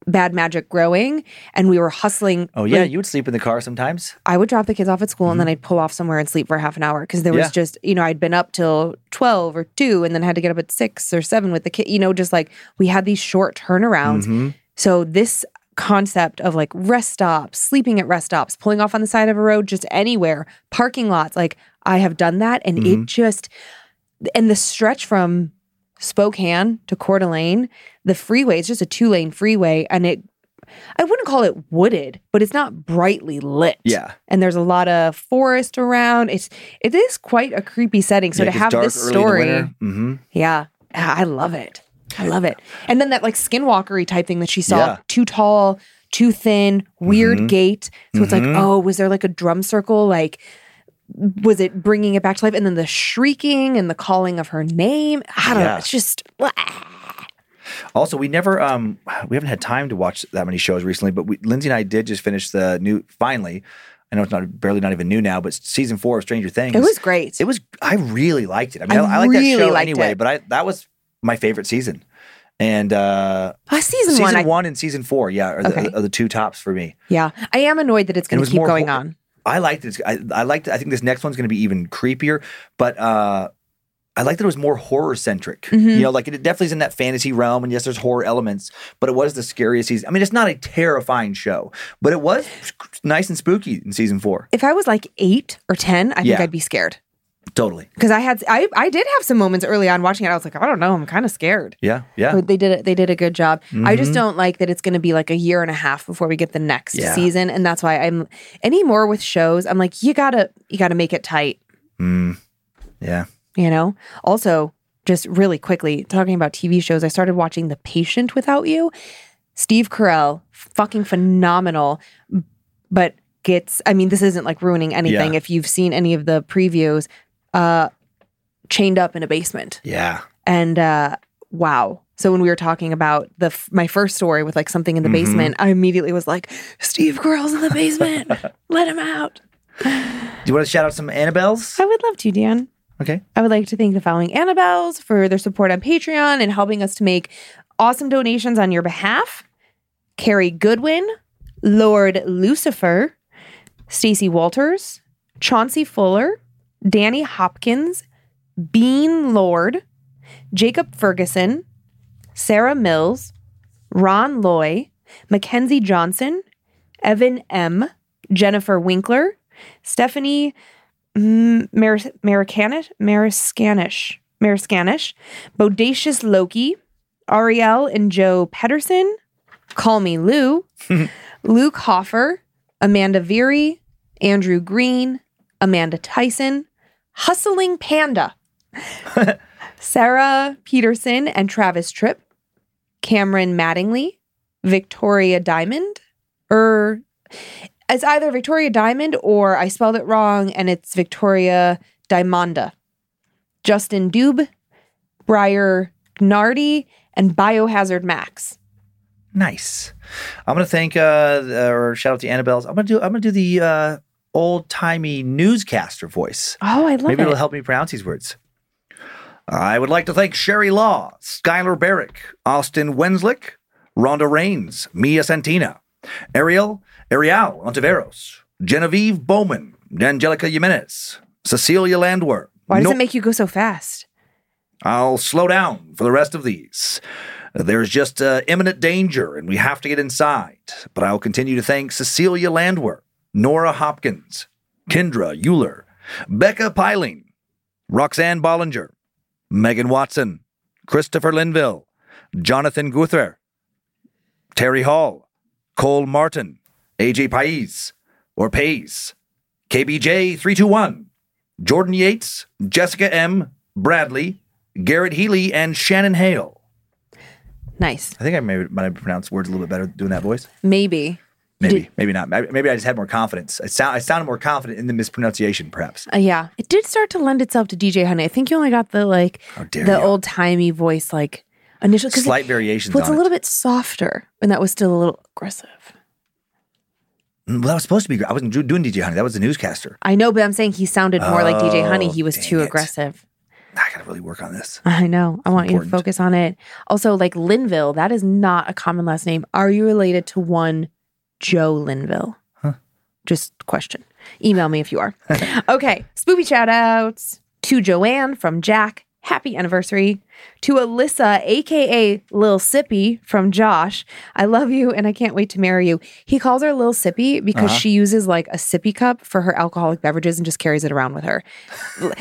bad magic growing and we were hustling. Oh yeah, like, you would sleep in the car sometimes. I would drop the kids off at school and then I'd pull off somewhere and sleep for half an hour because there was Mm-hmm. Yeah. just, you know, I'd been up till 12 or 2 and then had to get up at 6 or 7 with the kid, you know, just like we had these short turnarounds. Mhm. So this concept of like rest stops, sleeping at rest stops, pulling off on the side of a road, just anywhere, parking lots, like I have done that, and Mm-hmm. it just and the stretch from Spokane to Coeur d'Alene, the freeway is just a two lane freeway, and it. I wouldn't call it wooded, but it's not brightly lit. Yeah. and there's a lot of forest around. It's it is quite a creepy setting. So Yeah, to have dark this early in the story. Mhm. yeah, I love it. I love it. And then that like skinwalkery type thing that she saw, Yeah. too tall, too thin, weird Mhm. gait. So it's like, Mhm. oh, was there like a drum circle? Like, was it bringing it back to life? And then the shrieking and the calling of her name. I don't know. It's just, Also, we never um we haven't had time to watch that many shows recently, but we, Lindsay and I did just finish the new finally. I know it's not barely not even new now, but season four of Stranger Things. it was great. It was. I really liked it. I mean, I, I I like that show anyway, it. but I that was my favorite season. And uh, Uh, season, season one, one, I, and season four, yeah, are, Okay. the, are the two tops for me. yeah, I am annoyed that it's And it going to keep going on. I liked it. I, I liked. I think this next one's going to be even creepier. But uh, I liked that it was more horror centric. Mm-hmm. You know, like it definitely is in that fantasy realm, and yes, there's horror elements. But it was the scariest season. I mean, it's not a terrifying show, but it was nice and spooky in season four. If I was like eight or ten, I think I'd be scared Totally. because I had I I did have some moments early on watching it. I was like, I don't know, I'm kind of scared. Yeah. Yeah. But they did it. They did a good job. I just don't like that it's going to be like a year and a half before we get the next Yeah. season, and that's why I'm anymore with shows. I'm like, you gotta you gotta make it tight. Mm. Yeah. You know. Also, just really quickly talking about TV shows, I started watching The Patient Without You. Steve Carell, fucking phenomenal, but gets. I mean, this isn't like ruining anything Yeah. if you've seen any of the previews. Uh, chained up in a basement. Yeah. And uh wow. So when we were talking about the f- my first story with like something in the Mhm. basement, I immediately was like, Steve Carell's in the basement. Let him out. Do you want to shout out some Annabelles? I would love to, Dan. Okay. I would like to thank the following Annabelles for their support on Patreon and helping us to make awesome donations on your behalf. Carrie Goodwin, Lord Lucifer, Stacy Walters, Chauncey Fuller, Danny Hopkins, Bean Lord, Jacob Ferguson, Sarah Mills, Ron Loy, Mackenzie Johnson, Evan M, Jennifer Winkler, Stephanie Maris- Maricanish, Mariscanish, Mariscanish, Bodacious Loki, Ariel and Joe Pedersen, Call Me Lou, Luke Hoffer, Amanda Veery, Andrew Green, Amanda Tyson, Hustling Panda, Sarah Peterson and Travis Tripp, Cameron Mattingly, Victoria Diamond, or it's either Victoria Diamond or I spelled it wrong and it's Victoria Diamonda. Justin Dube, Briar Gnardi, and Biohazard Max. Nice. I'm gonna thank uh or shout out to Annabelle's. I'm gonna do I'm gonna do the uh old timey newscaster voice. Oh, I love Maybe it. it'll help me pronounce these words. I would like to thank Sherry Law, Skylar Barrick, Austin Wenslick, Rhonda Rains, Mia Santina, Ariel, Ariel Ontiveros, Genevieve Bowman, Angelica Jimenez, Cecilia Landwer. Why does No- it make you go so fast? I'll slow down for the rest of these. There's just uh, imminent danger, and we have to get inside. But I'll continue to thank Cecilia Landwer, Nora Hopkins, Kendra Euler, Becca Piling, Roxanne Bollinger, Megan Watson, Christopher Linville, Jonathan Guthrer, Terry Hall, Cole Martin, AJ Pais, or Pays, KBJ321, Jordan Yates, Jessica M., Bradley, Garrett Healy, and Shannon Hale. Nice. I think I maybe might have pronounced words a little bit better doing that voice. Maybe. Maybe, did- maybe not. Maybe I just had more confidence. I sound, I sounded more confident in the mispronunciation, perhaps. Uh, yeah. It did start to lend itself to DJ Honey. I think you only got the like the old timey voice like initial Slight variations well, it's a little it. bit softer and that was still a little aggressive. Mm, Well, that was supposed to be. I wasn't doing DJ Honey. That was the newscaster. I know, but I'm saying he sounded more like DJ Honey. He was Oh, too it. aggressive. I got to really work on this. I know. I want you to focus on it. Also, like Linville, that is not a common last name. Are you related to one Joe Linville? Just question. Email me if you are. okay. Spoopy shout outs to Joanne from Jack. Happy anniversary. To Alyssa, aka Lil Sippy from Josh. I love you and I can't wait to marry you. He calls her Lil Sippy because Uh-huh. she uses like a sippy cup for her alcoholic beverages and just carries it around with her.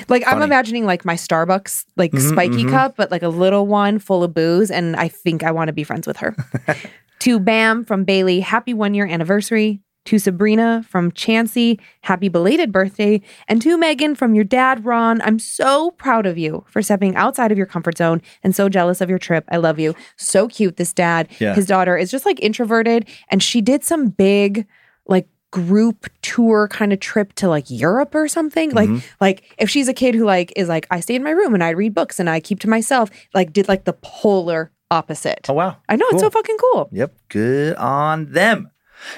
Like I'm imagining like my Starbucks like Mhm, spiky mhm. cup, but like a little one full of booze, and I think I want to be friends with her. to Bam from Bailey, happy one year anniversary. To Sabrina from Chansey, happy belated birthday. And to Megan from your dad, Ron, I'm so proud of you for stepping outside of your comfort zone and so jealous of your trip. I love you. So cute, this dad. Yeah. His daughter is just like introverted, and she did some big, like, group tour kind of trip to like Europe or something. Like, mm-hmm. like if she's a kid who like is like, I stay in my room and I read books and I keep to myself, like did like the polar opposite. Oh, wow. I know it's so fucking cool. Yep. Good on them.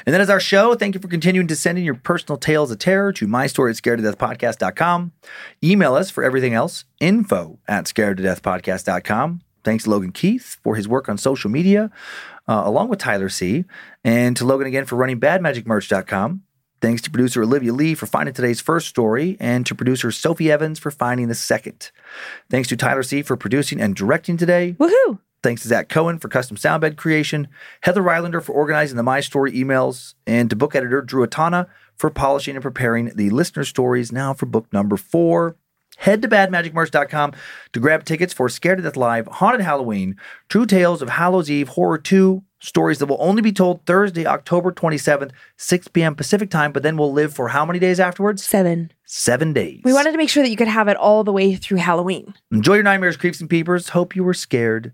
And that is our show. Thank you for continuing to send in your personal tales of terror to my story at scared to death podcast.com. Email us for everything else, info at scared to death podcast.com. Thanks to Logan Keith for his work on social media, uh, along with Tyler C. And to Logan again for running badmagicmerch.com. Thanks to producer Olivia Lee for finding today's first story, and to producer Sophie Evans for finding the second. Thanks to Tyler C. for producing and directing today. Woohoo! Thanks to Zach Cohen for custom soundbed creation, Heather Rylander for organizing the My Story emails, and to book editor Drew Atana for polishing and preparing the listener stories now for book number four. Head to badmagicmerch.com to grab tickets for Scared to Death Live, Haunted Halloween, True Tales of Hallows Eve, Horror 2, stories that will only be told Thursday, October 27th, 6 p.m. Pacific time, but then we'll live for how many days afterwards? Seven. Seven days. We wanted to make sure that you could have it all the way through Halloween. Enjoy your nightmares, creeps, and peepers. Hope you were scared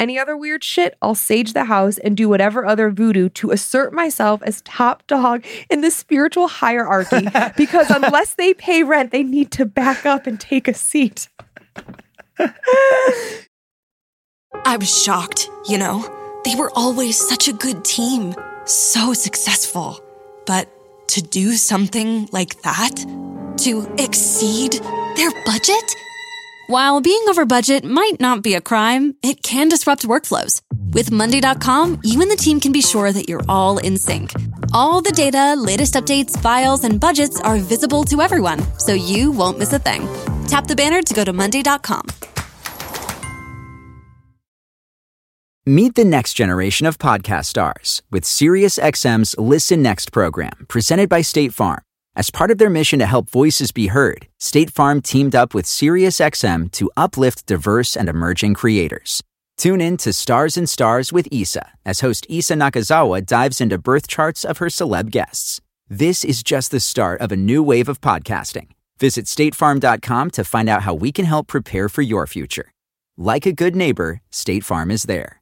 Any other weird shit, I'll sage the house and do whatever other voodoo to assert myself as top dog in the spiritual hierarchy. because unless they pay rent, they need to back up and take a seat. I was shocked, you know? They were always such a good team, so successful. But to do something like that? To exceed their budget? While being over budget might not be a crime, it can disrupt workflows. With Monday.com, you and the team can be sure that you're all in sync. All the data, latest updates, files, and budgets are visible to everyone, so you won't miss a thing. Tap the banner to go to Monday.com. Meet the next generation of podcast stars with SiriusXM's Listen Next program, presented by State Farm. As part of their mission to help voices be heard, State Farm teamed up with SiriusXM to uplift diverse and emerging creators. Tune in to Stars and Stars with Issa as host Issa Nakazawa dives into birth charts of her celeb guests. This is just the start of a new wave of podcasting. Visit statefarm.com to find out how we can help prepare for your future. Like a good neighbor, State Farm is there.